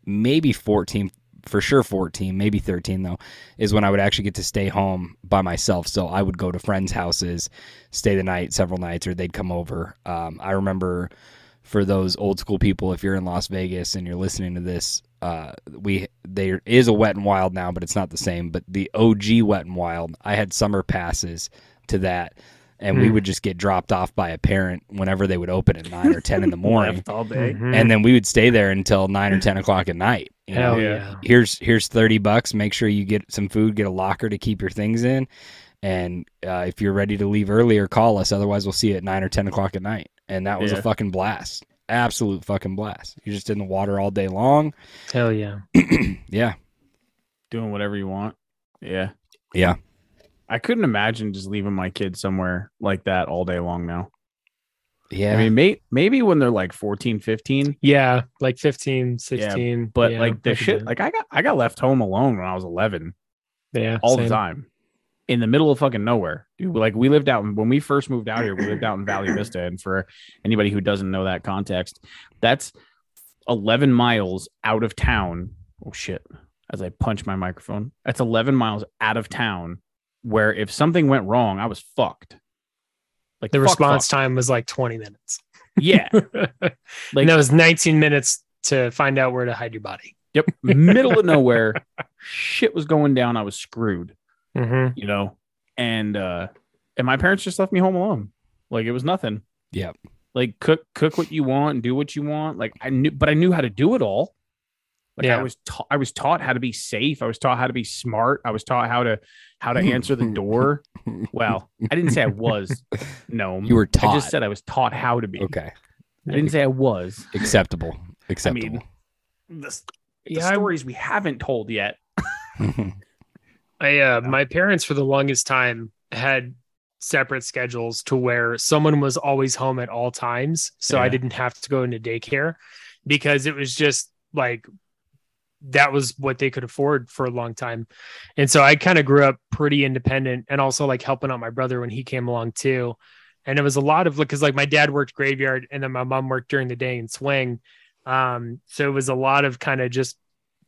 maybe 14, for sure 14, maybe 13 though, is when I would actually get to stay home by myself. So I would go to friends' houses, stay the night several nights, or they'd come over. Um, I remember for those old school people, if you're in Las Vegas and you're listening to this, uh, we there is a Wet and Wild now, but it's not the same. But the OG Wet and Wild, I had summer passes to that. And we Hmm. would just get dropped off by a parent whenever they would open at nine or ten in the <laughs> morning Left all day. Mhm. and then we would stay there until nine or ten o'clock at night. you? Hell Yeah. yeah. Here's here's thirty bucks. Make sure you get some food, get a locker to keep your things in, and uh, if you're ready to leave earlier, call us. Otherwise, we'll see you at nine or ten o'clock at night. And that was Yeah. a fucking blast. Absolute fucking blast. You're just in the water all day long. Hell yeah. <clears throat> Yeah. Doing whatever you want. Yeah. Yeah. I couldn't imagine just leaving my kids somewhere like that all day long now. Yeah. I mean, may, maybe when they're like 14, 15, Yeah, like 15, 16. but yeah, like I the shit, do it. like I got, I got left home alone when I was 11 yeah, all same. the time in the middle of fucking nowhere. Dude, like we lived out in, when we first moved out here, we lived out in Valley <clears throat> Vista. And for anybody who doesn't know that context, that's 11 miles out of town. Oh shit. As I punch my microphone, that's 11 miles out of town where if something went wrong, I was fucked. Like The fuck, response fuck. time was like 20 minutes. Yeah. <laughs> like and that was 19 minutes to find out where to hide your body. Yep. Middle of nowhere. <laughs> Shit was going down. I was screwed. Mm-hmm. you know and uh and my parents just left me home alone like it was nothing Yeah. like cook cook what you want and do what you want like i knew but i knew how to do it all like i was taught i was taught how to be safe i was taught how to be smart i was taught how to how to answer the door <laughs> well i didn't say i was no You were taught. i just said i was taught how to be okay. i didn't say i was Acceptable. Acceptable. I the, the Yeah, I- stories we haven't told yet <laughs> I uh, my parents for the longest time had separate schedules to where someone was always home at all times, so I didn't have to go into daycare because it was just like that was what they could afford for a long time. And so I kind of grew up pretty independent and also like helping out my brother when he came along too. And it was a lot of because like my dad worked graveyard and then my mom worked during the day in swing. Um, so it was a lot of kind of just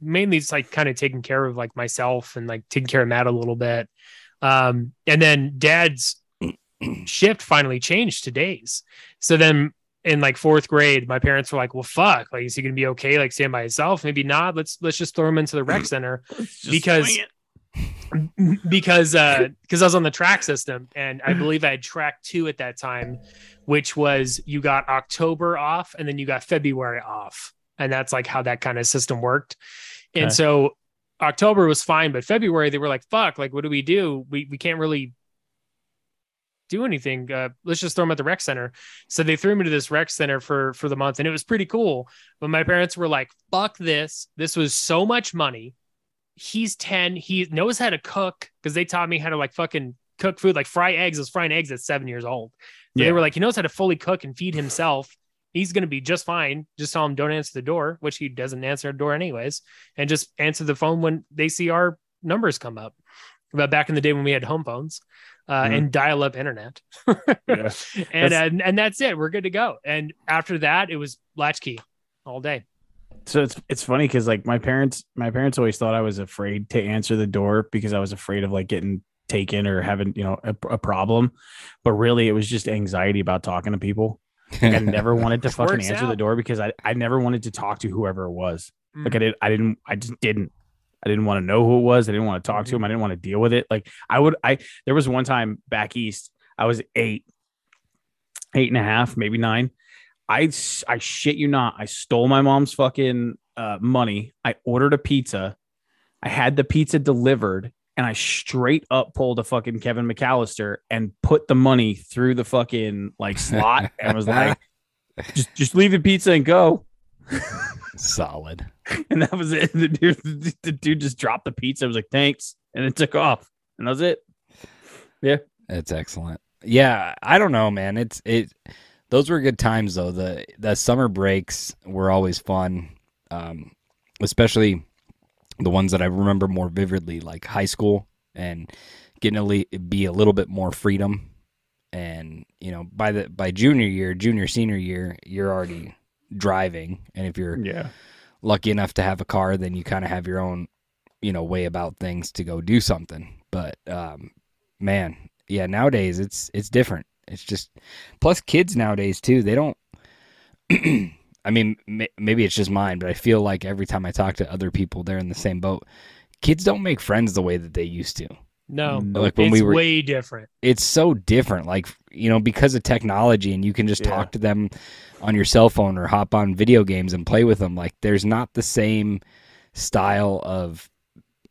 mainly just like kind of taking care of like myself and like taking care of Matt a little bit. Um, and then dad's <clears throat> shift finally changed to days. So then in like fourth grade, my parents were like, well, fuck, like, is he to be okay? Like staying by himself? Maybe not. Let's, let's just throw him into the rec <clears throat> center because, <laughs> because, uh, because I was on the track system and I <clears throat> believe I had track two at that time, which was you got October off and then you got February off. And that's like how that kind of system worked. And so October was fine, but February they were like, fuck, like, what do we do? We, we can't really do anything. Uh, let's just throw him at the rec center. So they threw him to this rec center for, for the month and it was pretty cool. But my parents were like, fuck this. This was so much money. He's 10. He knows how to cook because they taught me how to like fucking cook food, like fry eggs. I was frying eggs at seven years old. So Yeah. They were like, he knows how to fully cook and feed himself. He's going to be just fine. Just tell him don't answer the door, which he doesn't answer the door anyways, and just answer the phone when they see our numbers come up. But back in the day when we had home phones uh, Mhm. and dial up internet. Yeah. <laughs> and, That's- uh, and that's it. We're good to go. And after that, it was latchkey all day. so it's it's funny because like my parents my parents always thought I was afraid to answer the door because I was afraid of like getting taken or having you know a, a problem, but really it was just anxiety about talking to people. Like, I <laughs> never wanted to fucking works answer the door because I I never wanted to talk to whoever it was. Like Mm. I did I didn't I just didn't. I didn't want to know who it was. I didn't want to talk to him. I didn't want to deal with it. Like I would I there was one time back east, I was eight, eight and a half, maybe nine. I I shit you not. I stole my mom's fucking uh, money. I ordered a pizza. I had the pizza delivered, and I straight up pulled a fucking Kevin McCallister and put the money through the fucking like slot <laughs> and was like, just just leave the pizza and go. Solid. <laughs> And that was it. The dude, the dude just dropped the pizza. I was like, thanks, and it took off, and that was it. Yeah. That's excellent. Yeah, I don't know, man. It's it. Those were good times though. The the summer breaks were always fun, um, especially the ones that I remember more vividly, like high school and getting to le- be a little bit more freedom. And you know, by the by junior year, junior senior year, you're already driving, and if you're Yeah, lucky enough to have a car, then you kind of have your own, you know, way about things to go do something. But um, man, yeah, nowadays it's it's different. It's just plus kids nowadays too. They don't. <clears throat> I mean, may, maybe it's just mine, but I feel like every time I talk to other people, they're in the same boat. Kids don't make friends the way that they used to. No, Like when it's we were way different. it's so different like you know because of technology and you can just Yeah. talk to them on your cell phone or hop on video games and play with them like there's not the same style of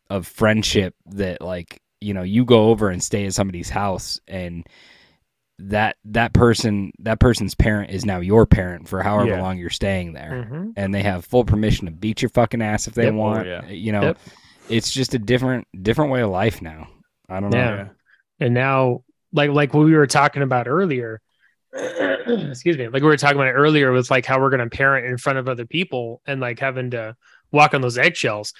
of friendship that like you know you go over and stay at somebody's house and that that person that person's parent is now your parent for however Yeah. long you're staying there, Mhm. and they have full permission to beat your fucking ass if they Yep. Oh, want. yeah. You know, Yep. it's just a different different way of life now. I don't know. And now like like what we were talking about earlier <clears throat> excuse me like we were talking about earlier with like how we're going to parent in front of other people and like having to walk on those eggshells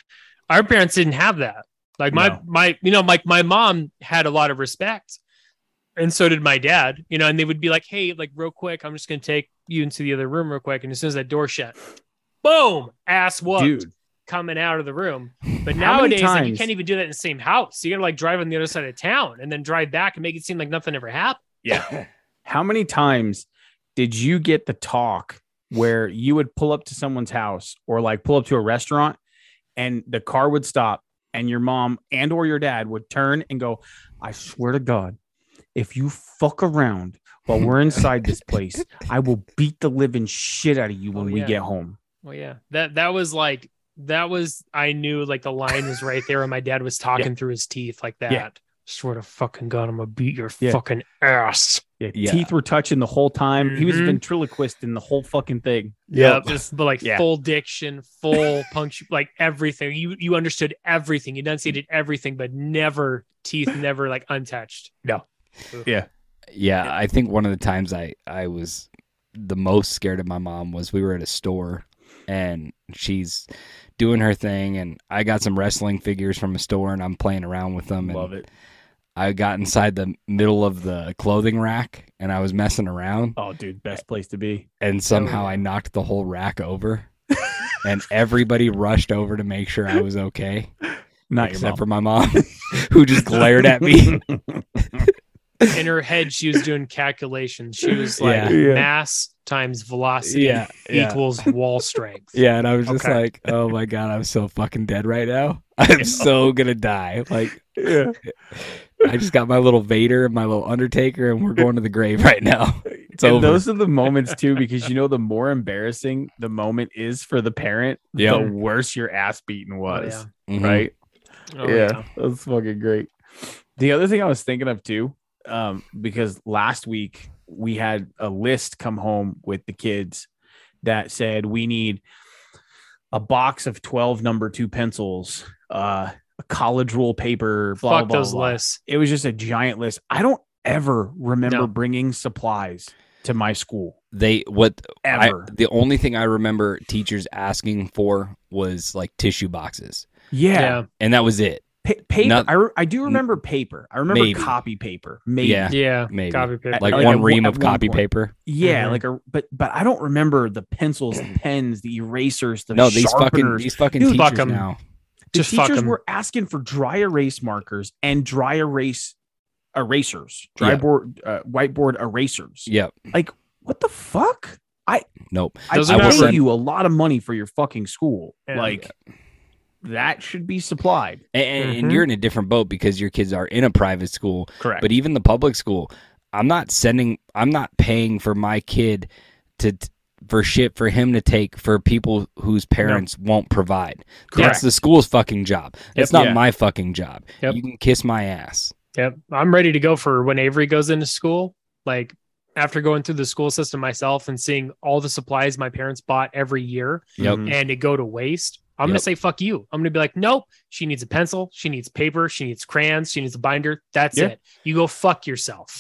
our parents didn't have that like my No. my you know like my mom had a lot of respect and so did my dad you know and they would be like hey like real quick i'm just going to take you into the other room real quick and as soon as that door shut boom ass whooped Dude, coming out of the room. But How many nowadays, like, you can't even do that in the same house. You gotta like drive on the other side of town and then drive back and make it seem like nothing ever happened. yeah. <laughs> How many times did you get the talk where you would pull up to someone's house or like pull up to a restaurant and the car would stop and your mom and or your dad would turn and go, I swear to God, if you fuck around while we're <laughs> inside this place, I will beat the living shit out of you when Oh, we get home. Well, yeah, that that was like that was I knew like the line was right there, and my dad was <laughs> talking through his teeth like that. Yeah. Swear to fucking God, I'm gonna beat your Yeah. fucking ass. Yeah, Yeah. teeth were touching the whole time. He was Mhm. ventriloquist in the whole fucking thing. Yeah, just but like Yeah. full diction, full punctu, like everything. You you understood everything, you enunciated everything, but never teeth, never like untouched. Yeah, yeah. I think one of the times I I was the most scared of my mom was we were at a store and she's doing her thing and I got some wrestling figures from a store and I'm playing around with them and Love it. I got inside the middle of the clothing rack and I was messing around Oh, dude, best place to be. and somehow. I knocked the whole rack over <laughs> and everybody rushed over to make sure I was okay Not except for my mom <laughs> who just glared at me. <laughs> In her head, she was doing calculations. She was like Yeah. Yeah. mass times velocity Yeah, yeah. equals wall strength. Yeah, and I was just Okay. like, "Oh my god, I'm so fucking dead right now. <laughs> I'm so gonna die." Like, yeah. I just got my little Vader and my little Undertaker, and we're going to the grave right now. <laughs> It's and over. those are the moments too, because you know the more embarrassing the moment is for the parent, Yep. the worse your ass beating Oh, was. Mhm. Right? Oh, yeah, that's fucking great. The other thing I was thinking of too, um, because last week we had a list come home with the kids that said we need a box of 12 number two pencils, uh, a college rule paper, blah, Fuck blah, those blah. lists. It was just a giant list. I don't ever remember No. bringing supplies to my school They what I, ever. the only thing I remember teachers asking for was like tissue boxes, yeah. Yeah. and that was it. Pa- paper. Not- I, re- I do remember paper. I remember Maybe. copy paper. Maybe. Yeah. Yeah. Maybe Copy paper. like, Like one at ream at of one copy point. paper. Yeah, Mhm. like a but but I don't remember the pencils, the pens, the erasers, the No, these fucking sharpeners. these fucking Dude, fuck now. the Just fuck were asking for dry erase markers and dry erase erasers, dry Yeah. board uh, whiteboard erasers. Yep. Like, what the fuck? Nope. Those I, are I not pay you a lot of money for your fucking school. Yeah. Like that should be supplied. And, and- and you're in a different boat because your kids are in a private school. Correct. But even the public school, I'm not sending. I'm not paying for my kid to for shit for him to take for people whose parents won't provide. Correct. That's the school's fucking job. That's Yep. not Yeah. my fucking job. Yep. You can kiss my ass. Yep. I'm ready to go for when Avery goes into school. Like after going through the school system myself and seeing all the supplies my parents bought every year Yep. Mhm. and it go to waste, I'm Yep. gonna say fuck you. I'm gonna be like, nope. She needs a pencil. She needs paper. She needs crayons. She needs a binder. That's Yeah. it. You go fuck yourself.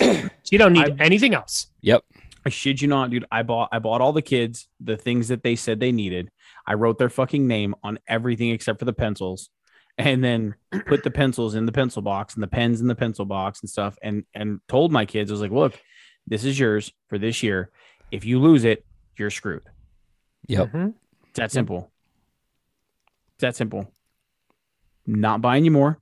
you don't need I- anything else. Yep. I shid you not, dude. I bought I bought all the kids the things that they said they needed. I wrote their fucking name on everything except for the pencils, and then put the pencils in the pencil box and the pens in the pencil box and stuff. And and told my kids, I was like, look, this is yours for this year. If you lose it, you're screwed. Yep. It's that simple. It's that simple. Not buying you more,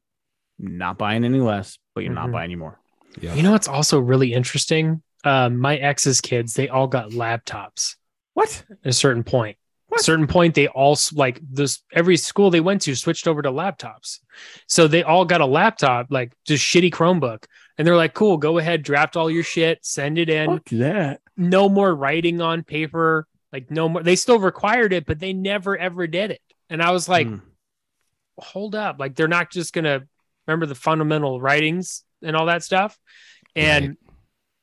not buying any less, but you're not Mhm. buying you more. You know what's also really interesting? Um, my ex's kids, they all got laptops What? at a certain point. What? A certain point, they all like this. Every school they went to switched over to laptops, so they all got a laptop, like just shitty Chromebook, and they're like, "Cool, go ahead, draft all your shit, send it in. that. No more writing on paper. Like no more. They still required it, but they never ever did it." And I was like, Mm. hold up like they're not just gonna remember the fundamental writings and all that stuff and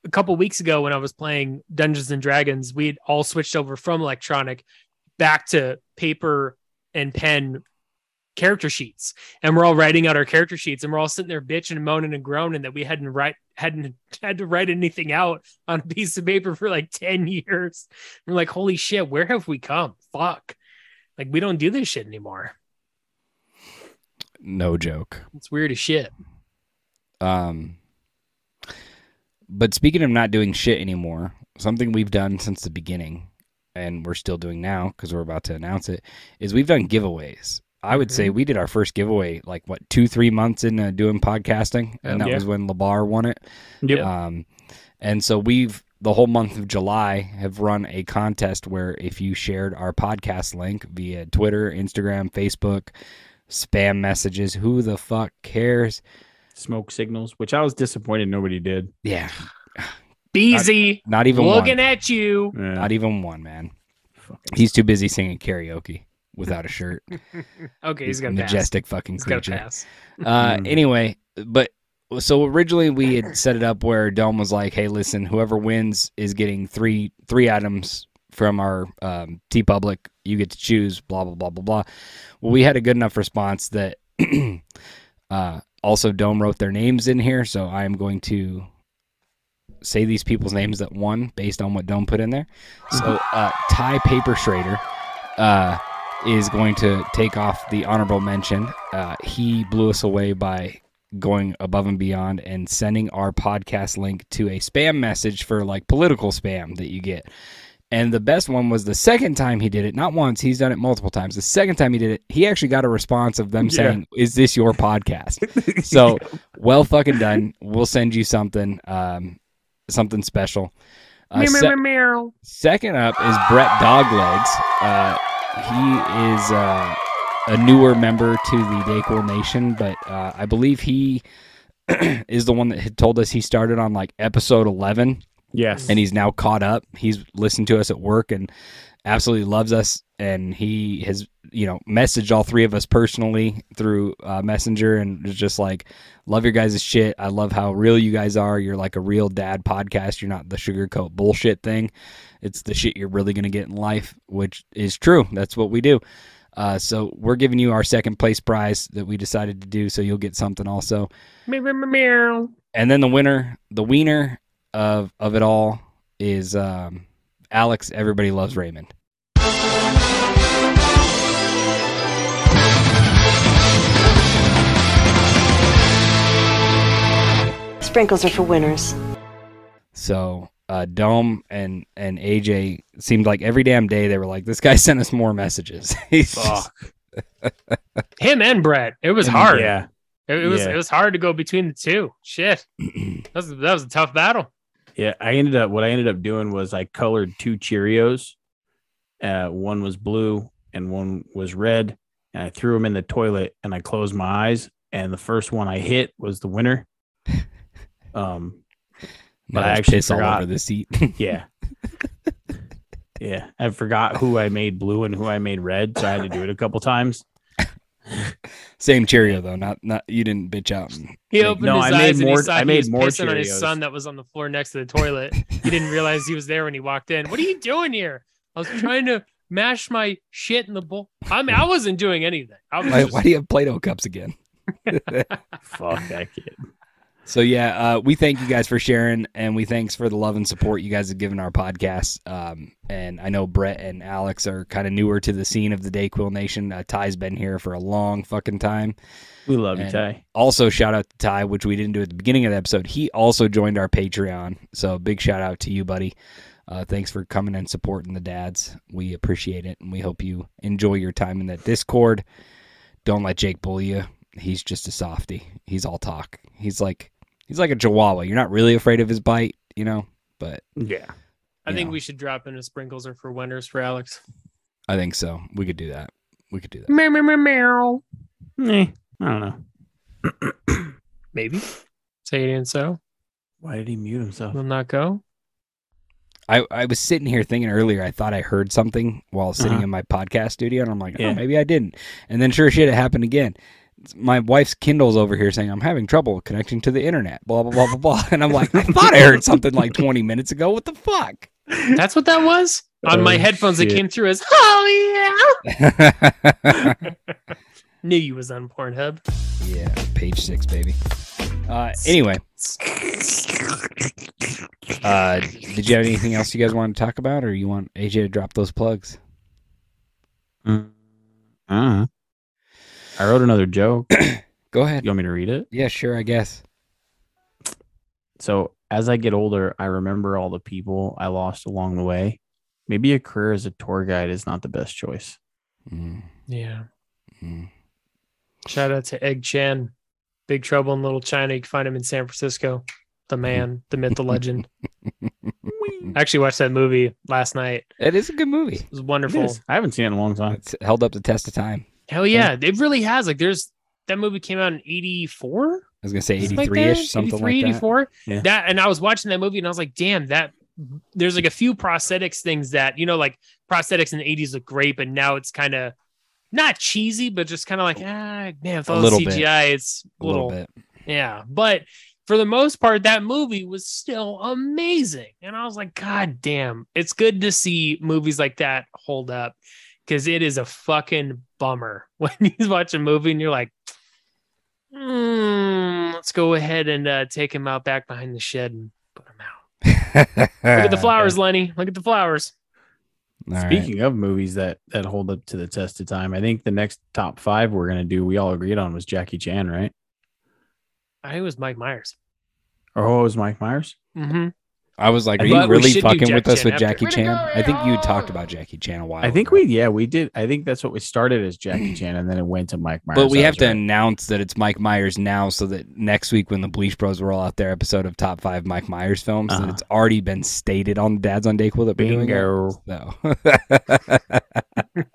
a couple weeks ago when I was playing Dungeons and Dragons, we had all switched over from electronic back to paper and pen character sheets, and we're all writing out our character sheets, and we're all sitting there bitching and moaning and groaning that we hadn't write hadn't <laughs> had to write anything out on a piece of paper for like <laughs> ten years. We're like, holy shit, where have we come? Fuck, like we don't do this shit anymore. No joke. It's weird as shit. Um, but speaking of not doing shit anymore, something we've done since the beginning, and we're still doing now because we're about to announce it, is we've done giveaways. I would say we did our first giveaway like what two three months into doing podcasting, and that Yeah. was when Labar won it. Yep. Um, and so we've the whole month of July have run a contest where if you shared our podcast link via Twitter, Instagram, Facebook, spam messages, who the fuck cares? Smoke signals, which I was disappointed nobody did. Yeah, Beezy, not even looking one. at you. Yeah. Not even one, man. Fucking- He's too busy singing karaoke without a shirt. <laughs> Okay, he's gonna majestic fucking pass. He's creature. pass. Uh, Mm. anyway, but so originally we had set it up where Dome was like, "Hey, listen, whoever wins is getting three three items from our um, TeePublic. You get to choose." Blah blah blah blah blah. Well, we had a good enough response that <clears throat> uh, also Dome wrote their names in here, so I am going to say these people's names that won based on what Dome put in there. So uh, Ty Paper Schrader. Uh, is going to take off the honorable mention. Uh, he blew us away by going above and beyond and sending our podcast link to a spam message for like political spam that you get. And the best one was the second time he did it, not once, he's done it multiple times. The second time he did it, he actually got a response of them Yeah. saying, Is this your podcast? <laughs> so well fucking done. We'll send you something, um, something special. Uh, Meow, se- meow, meow. Second up is Brett Doglegs. Uh, he is uh, a newer member to the Dayquil Nation, but uh, I believe he <clears throat> is the one that had told us he started on like episode 11 Yes. and he's now caught up. He's listened to us at work and absolutely loves us. And he has, you know, messaged all three of us personally through uh, Messenger and is just like, love your guys' shit. I love how real you guys are. You're like a real dad podcast. You're not the sugarcoat bullshit thing. It's the shit you're really going to get in life, which is true. That's what we do. Uh, so we're giving you our second place prize that we decided to do. So you'll get something also. Meow, meow, meow, meow. And then the winner, the wiener of of it all is um, Alex. Everybody loves Raymond. Sprinkles are for winners. So uh, Dome and and AJ seemed like every damn day they were like, this guy <laughs> sent us more messages. <laughs> He's just- <laughs> Him and Brett. It was And- hard. Yeah. It, it was Yeah. it was hard to go between the two. Shit. <clears throat> that was that was a tough battle. Yeah. I ended up, what I ended up doing was I colored two Cheerios. Uh, one was blue and one was red. And I threw them in the toilet and I closed my eyes. And the first one I hit was the winner. Um, Now but I actually piss all forgot. over the seat. <laughs> Yeah. yeah. I forgot who I made blue and who I made red. So I had to do it a couple times. Same Cheerio though. Not not you didn't bitch out. And He make- opened No, his I made eyes and more- he saw I he made was more pissing on his son that was on the floor next to the toilet. he didn't realize he was there when he walked in. What are you doing here? I was trying to mash my shit in the bowl. I mean, I wasn't doing anything. I was Why, just, why do you have Play-Doh cups again? <laughs> Fuck that kid. So yeah, uh, we thank you guys for sharing, and we thanks for the love and support you guys have given our podcast. Um, and I know Brett and Alex are kind of newer to the scene of the Dayquil Nation. Uh, Ty's been here for a long fucking time. We love you, Ty. Also, shout out to Ty, which we didn't do at the beginning of the episode. He also joined our Patreon, so big shout out to you, buddy. Uh, thanks for coming and supporting the dads. We appreciate it, and we hope you enjoy your time in that Discord. Don't let Jake bully you. He's just a softy. He's all talk. He's like he's like a chihuahua. You're not really afraid of his bite, you know, but Yeah. I think know. we should drop in a sprinkles are for winners for Alex. I think so. We could do that. We could do that. Meow, meow, meow, meow. Eh, I don't know. <clears throat> Maybe. Say it and so. Why did he mute himself? Will not go. I, I was sitting here thinking earlier, I thought I heard something while sitting Uh-huh. in my podcast studio, and I'm like, oh, Yeah. maybe I didn't. And then sure as shit, it happened again. My wife's Kindle's over here saying I'm having trouble connecting to the internet. Blah blah blah blah blah. And I'm like, I thought I heard something like 20 minutes ago. What the fuck? That's what that was on my Oh, headphones. It came through as "Oh yeah." <laughs> Knew you was on Pornhub. yeah, page six, baby. Uh, anyway, uh, did you have anything else you guys want to talk about, or you want AJ to drop those plugs? Uh, I wrote another joke. <coughs> Go ahead. You want me to read it? Yeah, sure. I guess. So as I get older, I remember all the people I lost along the way. Maybe a career as a tour guide is not the best choice. Mm, Yeah. mm. Shout out to Egg Shen, Big Trouble in Little China. You can find him in San Francisco. The man, <laughs> the myth, the legend. <laughs> I actually watched that movie last night. It is a good movie. It was wonderful. is. I haven't seen it in a long time. It's held up the test of time. Hell yeah, it really has. Like, there's that movie came out in '84. I was gonna say 83 ish, something 83, like that. 84. Yeah. That and I was watching that movie and I was like, damn, that there's like a few prosthetics things that you know, like prosthetics in the 80s look great, but now it's kind of not cheesy, but just kind of like, ah, man, if all little CGI, bit. it's A little bit. yeah. But for the most part, that movie was still amazing. And I was like, God damn, it's good to see movies like that hold up because it is a fucking bummer <laughs> when you watch a movie and you're like, "Hmm, let's go ahead and uh, take him out back behind the shed and put him out. Look at the <laughs> flowers, Lenny. Look at the flowers. All right. Speaking of movies that that hold up to the test of time, I think the next top five we're gonna do, we all agreed on was Jackie Chan, right? I think it was Mike Myers. Or oh, it was Mike Myers? Mm-hmm. I was like, are you really fucking with Jackie us Chan with after. Jackie Way Chan? I think you talked about Jackie Chan a while I think ago. we yeah, we did. I think that's what we started as Jackie Chan and then it went to Mike Myers. But we have to right. announce that it's Mike Myers now so that next week when the Bleach Bros roll out their episode of top five Mike Myers films, Uh-huh. it's already been stated on Dads on Dayquil that we're doing it. No. <laughs>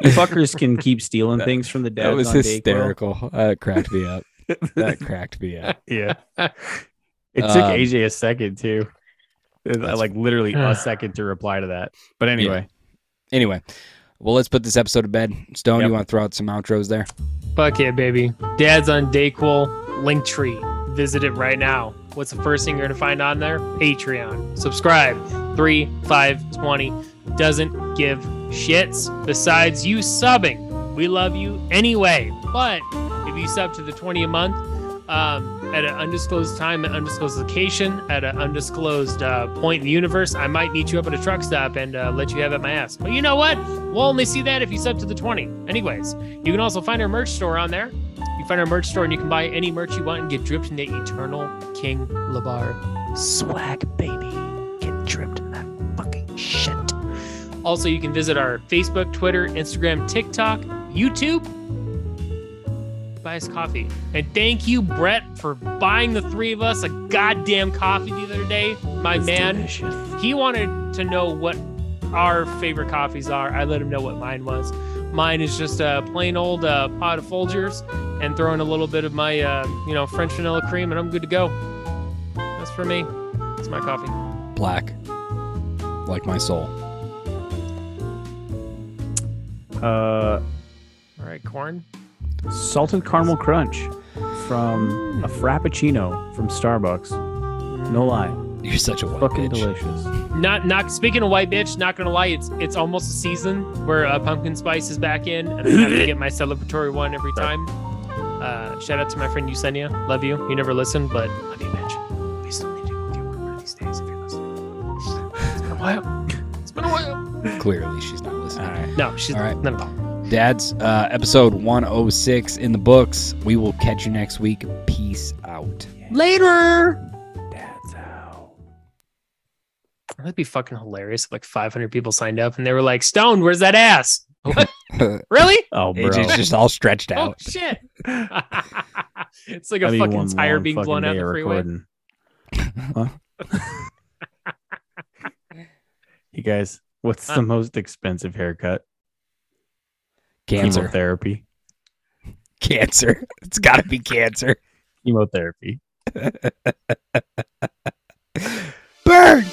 You fuckers can keep stealing things from the that dads was on Dayquil. hysterical. That cracked me up. <laughs> That cracked me up. yeah. It took Um, AJ a second too. It- like literally a second to reply to that. But anyway, Anyway, well, let's put this episode to bed. Stone, Yep. you want to throw out some outros there? Fuck yeah, baby. Dad's on Dayquil, Linktree. Visit it right now. What's the first thing you're gonna find on there? Patreon. Subscribe. Three, five, twenty. Doesn't give shits. Besides you subbing, we love you anyway. But if you sub to the twenty a month, um, at an undisclosed time, an undisclosed location, at an undisclosed uh, point in the universe, I might meet you up at a truck stop and uh, let you have it my ass. But you know what? We'll only see that if you sub to the 20. Anyways, you can also find our merch store on there. You find our merch store and you can buy any merch you want and get dripped in the Eternal King Labar swag, baby. Get dripped in that fucking shit. Also, you can visit our Facebook, Twitter, Instagram, TikTok, YouTube. Buy coffee. And thank you, Brett, for buying the three of us a goddamn coffee the other day. My man, he wanted to know what our favorite coffees are. I let him know what mine was. Mine is just a plain old uh, pot of Folgers and throw in a little bit of my, uh, you know, French vanilla cream, and I'm good to go. That's for me. It's my coffee. Black. Like my soul. uh All right, corn. Salted caramel crunch from a frappuccino from Starbucks. No lie. You're such a white Fucking bitch. delicious. Not, not speaking of white bitch. Not gonna lie, it's it's almost a season where uh, pumpkin spice is back in, and I have to get my celebratory one every time. Uh, shout out to my friend Yusenia. Love you. You never listen, but love you, bitch. We still need to go with your one of these days if you're listening. It's been a while. It's been a while. Clearly, she's not listening. All right. No, she's All right. not at all. Dads, uh, episode 106 in the books. We will catch you next week. Peace out. Later. Dad's out. That'd be fucking hilarious. if, Like 500 people signed up and they were like, "Stone, where's that ass?" What? <laughs> really? Oh, bro. AJ's just all stretched out. Oh out. shit! <laughs> it's like a That'd fucking one tire being fucking blown out day the freeway. recording. <laughs> Huh? you guys, what's Huh? the most expensive haircut? Cancer. Chemotherapy. <laughs> Cancer. It's got to be cancer. Chemotherapy. <laughs> Burn!